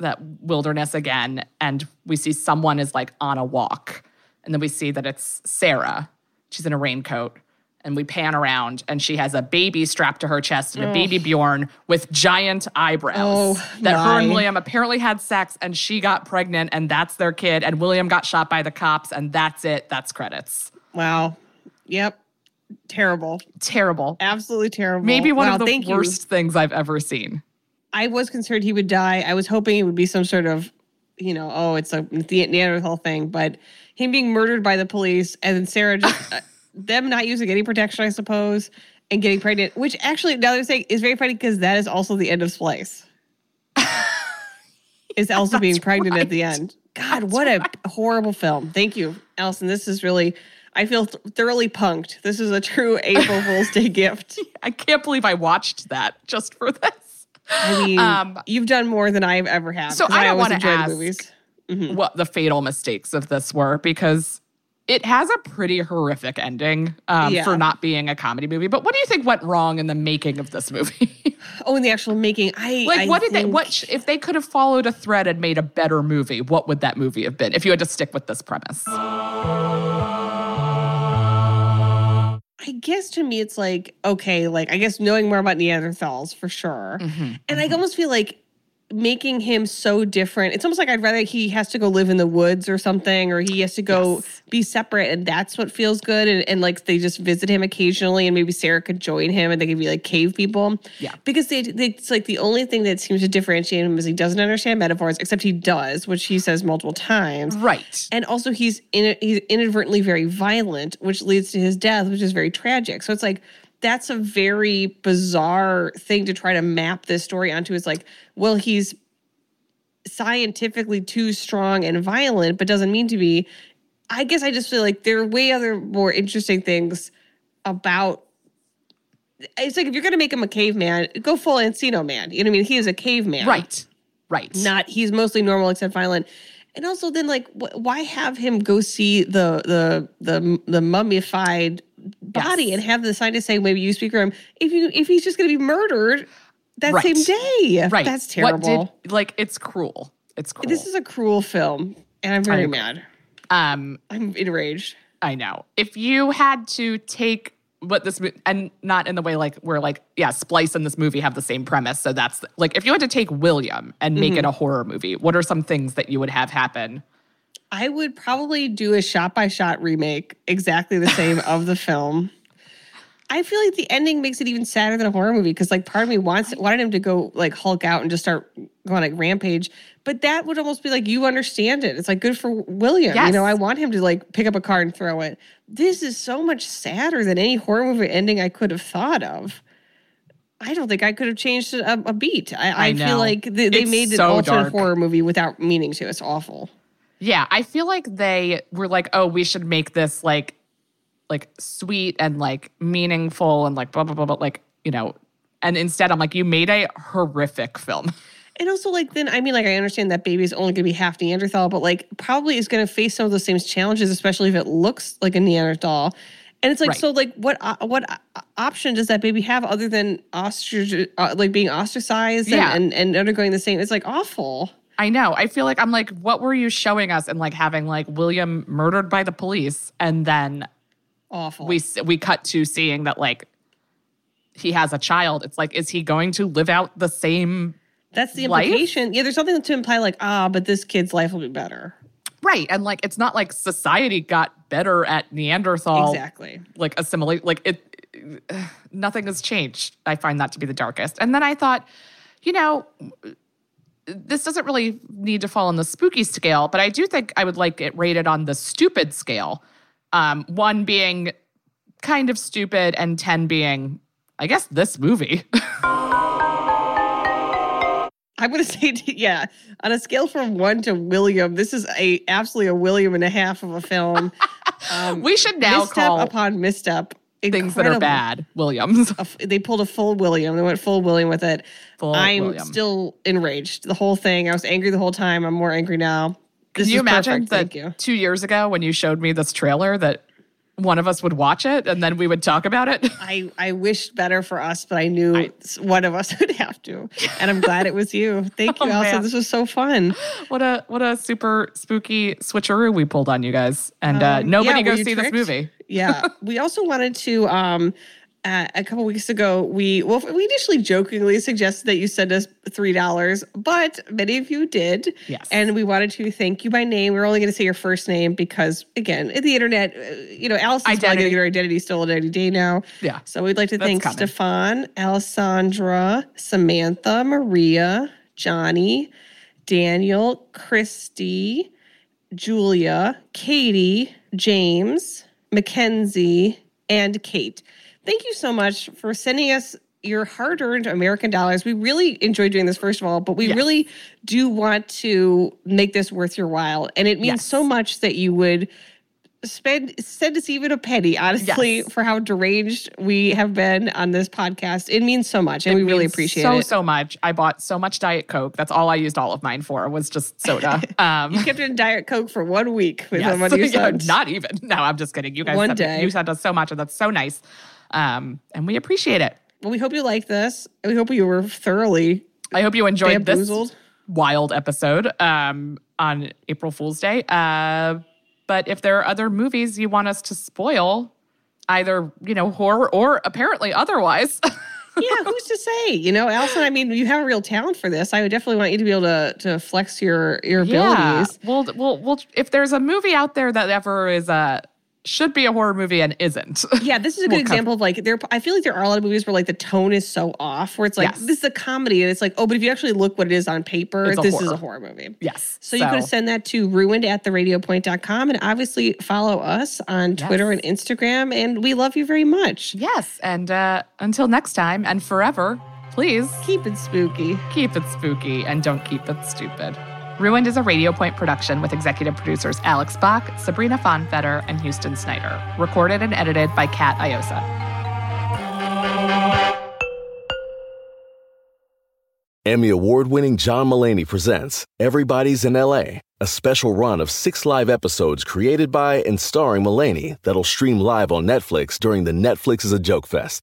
that wilderness again, and we see someone is like on a walk, and then we see that it's Sarah. She's in a raincoat. And we pan around, and she has a baby strapped to her chest and a baby Bjorn with giant eyebrows. Oh, that her and. William apparently had sex, and she got pregnant, and that's their kid. And William got shot by the cops, and that's it. That's credits. Wow. Yep. Terrible. Terrible. Absolutely terrible. Maybe one Wow, of the thank you. worst things I've ever seen. I was concerned he would die. I was hoping it would be some sort of, you know, oh, it's a the Neanderthal thing, but him being murdered by the police and then Sarah just uh, them not using any protection, I suppose, and getting pregnant, which actually now they're saying is very funny because that is also the end of Splice. is Elsa being pregnant at the end. God, what a horrible film. Thank you, Alison. This is really. I feel th- thoroughly punked. This is a true April Fool's Day gift. I can't believe I watched that just for this. I mean, Um, you've done more than I've ever had. So I don't enjoy the ask- movies. What the fatal mistakes of this were because it has a pretty horrific ending um, Yeah. for not being a comedy movie. But what do you think went wrong in the making of this movie? Oh, in the actual making, I like, I what did they? think- What sh- if they could have followed a thread and made a better movie? What would that movie have been if you had to stick with this premise? I guess to me, it's like okay, like I guess knowing more about Neanderthals for sure, Mm-hmm, and I almost feel like making him so different. It's almost like I'd rather he has to go live in the woods or something, or he has to go Yes. be separate, and that's what feels good. And, and like they just visit him occasionally, and maybe Sarah could join him, and they could be like cave people. Yeah. because they, they it's like the only thing that seems to differentiate him is he doesn't understand metaphors, except he does, which he says multiple times. Right. And also, he's in, he's inadvertently very violent, which leads to his death, which is very tragic. So it's like that's a very bizarre thing to try to map this story onto. Is like, well, he's scientifically too strong and violent, but doesn't mean to be. I guess I just feel like there are way other more interesting things about. It's like if you're going to make him a caveman, go full Encino Man. You know what I mean? He is a caveman, Right. Right. not he's mostly normal except violent and also then like wh- why have him go see the the the the mummified body Yes. and have the scientist say maybe you speak him if you if he's just going to be murdered that Right. same day right. that's What terrible did, like it's cruel. It's cruel. this is a cruel film and i'm very agree. mad um i'm enraged I know. If you had to take what this and not in the way like we're like yeah, Splice and this movie have the same premise, so that's like if you had to take William and make Mm-hmm. it a horror movie, what are some things that you would have happen? I would probably do a shot by shot remake, exactly the same of the film. I feel like the ending makes it even sadder than a horror movie because, like, part of me wants wanted him to go like Hulk out and just start going like rampage, but that would almost be like you understand it. It's like good for William, you know. I want him to like pick up a car and throw it. This is so much sadder than any horror movie ending I could have thought of. I don't think I could have changed a, a beat. I, I I, feel like they, they made an so alternate dark. horror movie without meaning to. It's awful. Yeah, I feel like they were like, oh, we should make this like like sweet and like meaningful and like blah blah blah blah like, you know, and instead I'm like, you made a horrific film. And also, like, then I mean, like, I understand that baby is only going to be half Neanderthal, but like, probably is going to face some of those same challenges, especially if it looks like a Neanderthal. And it's like, Right. so, like, what uh, what uh, option does that baby have other than ostrich, uh, like being ostracized and, and and undergoing the same? It's like awful. I know. I feel like I'm like, what were you showing us and like having like William murdered by the police and then Awful. we we cut to seeing that like he has a child. It's like, is he going to live out the same That's the life? implication. Yeah, there's something to imply, like, ah, but this kid's life will be better. right? And like, it's not like society got better at Neanderthal Exactly. like assimilate. Like it, nothing has changed. I find that to be the darkest. And then I thought, you know. This doesn't really need to fall on the spooky scale, but I do think I would like it rated on the stupid scale. Um, one being kind of stupid, and 10 being, I guess, this movie. I'm going to say, yeah, on a scale from one to William, this is a absolutely a William and a half of a film. Um, we should now misstep call upon misstep. Things that are bad Williams. They pulled a full William. They went full William with it. Full I'm William. still enraged. The whole thing. I was angry the whole time. I'm more angry now. This Can you imagine perfect. that Thank you. two years ago when you showed me this trailer that one of us would watch it and then we would talk about it? I, I wished better for us, but I knew s- one of us would have to. And I'm glad it was you. Thank you, Oh, Elsa. man. This was so fun. what a what a super spooky switcheroo we pulled on you guys. And uh, Um, nobody yeah, go see this movie. yeah we also wanted to um uh, a couple weeks ago we well we initially jokingly suggested that you send us three dollars but many of you did Yes. and we wanted to thank you by name we're only going to say your first name because again the internet uh, you know Alison's probably going Identity. to get her identity stolen any day now Yeah. so we'd like to That's thank coming. Stefan Alessandra Samantha Maria Johnny Daniel Christy Julia, Katie, James, Mackenzie, and Kate. Thank you so much for sending us your hard earned American dollars. We really enjoy doing this, first of all, but we Yes. really do want to make this worth your while. And it means Yes. so much that you would spend send us even a penny honestly Yes. for how deranged we have been on this podcast it means so much and It we really appreciate so it so so much. I bought so much Diet Coke. That's all I used all of mine for was just soda. Um, you kept it in diet coke for one week with yes. the money you Yeah, not even. No, I'm just kidding. You guys One sent, day. you sent us so much, and that's so nice. Um, and we appreciate it. Well, we hope you like this. We hope you were thoroughly I hope you enjoyed this wild episode um, on April Fool's Day. Uh, but if there are other movies you want us to spoil, either you know horror or apparently otherwise, yeah, who's to say? You know, Alison, I mean, you have a real talent for this. I would definitely want you to be able to to flex your your yeah, abilities. well, well, well, if there's a movie out there that ever is a should be a horror movie and isn't, Yeah, this is a good We'll example of like there. I feel like there are a lot of movies where like the tone is so off, where it's like Yes. this is a comedy, and it's like, oh, but if you actually look what it is on paper, this is a horror movie. yes. So, you could send that to ruined at theradiopoint.com and obviously follow us on Twitter and Instagram. And we love you very much. yes, and uh, until next time and forever, please Keep it spooky. keep it spooky and don't keep it stupid. Ruined is a Radio Point production with executive producers Alex Bach, Sabrina Fonfeder, and Houston Snyder. Recorded and edited by Kat Iosa. Emmy award winning John Mulaney presents Everybody's in LA, a special run of six live episodes created by and starring Mulaney that'll stream live on Netflix during the Netflix is a Joke Fest.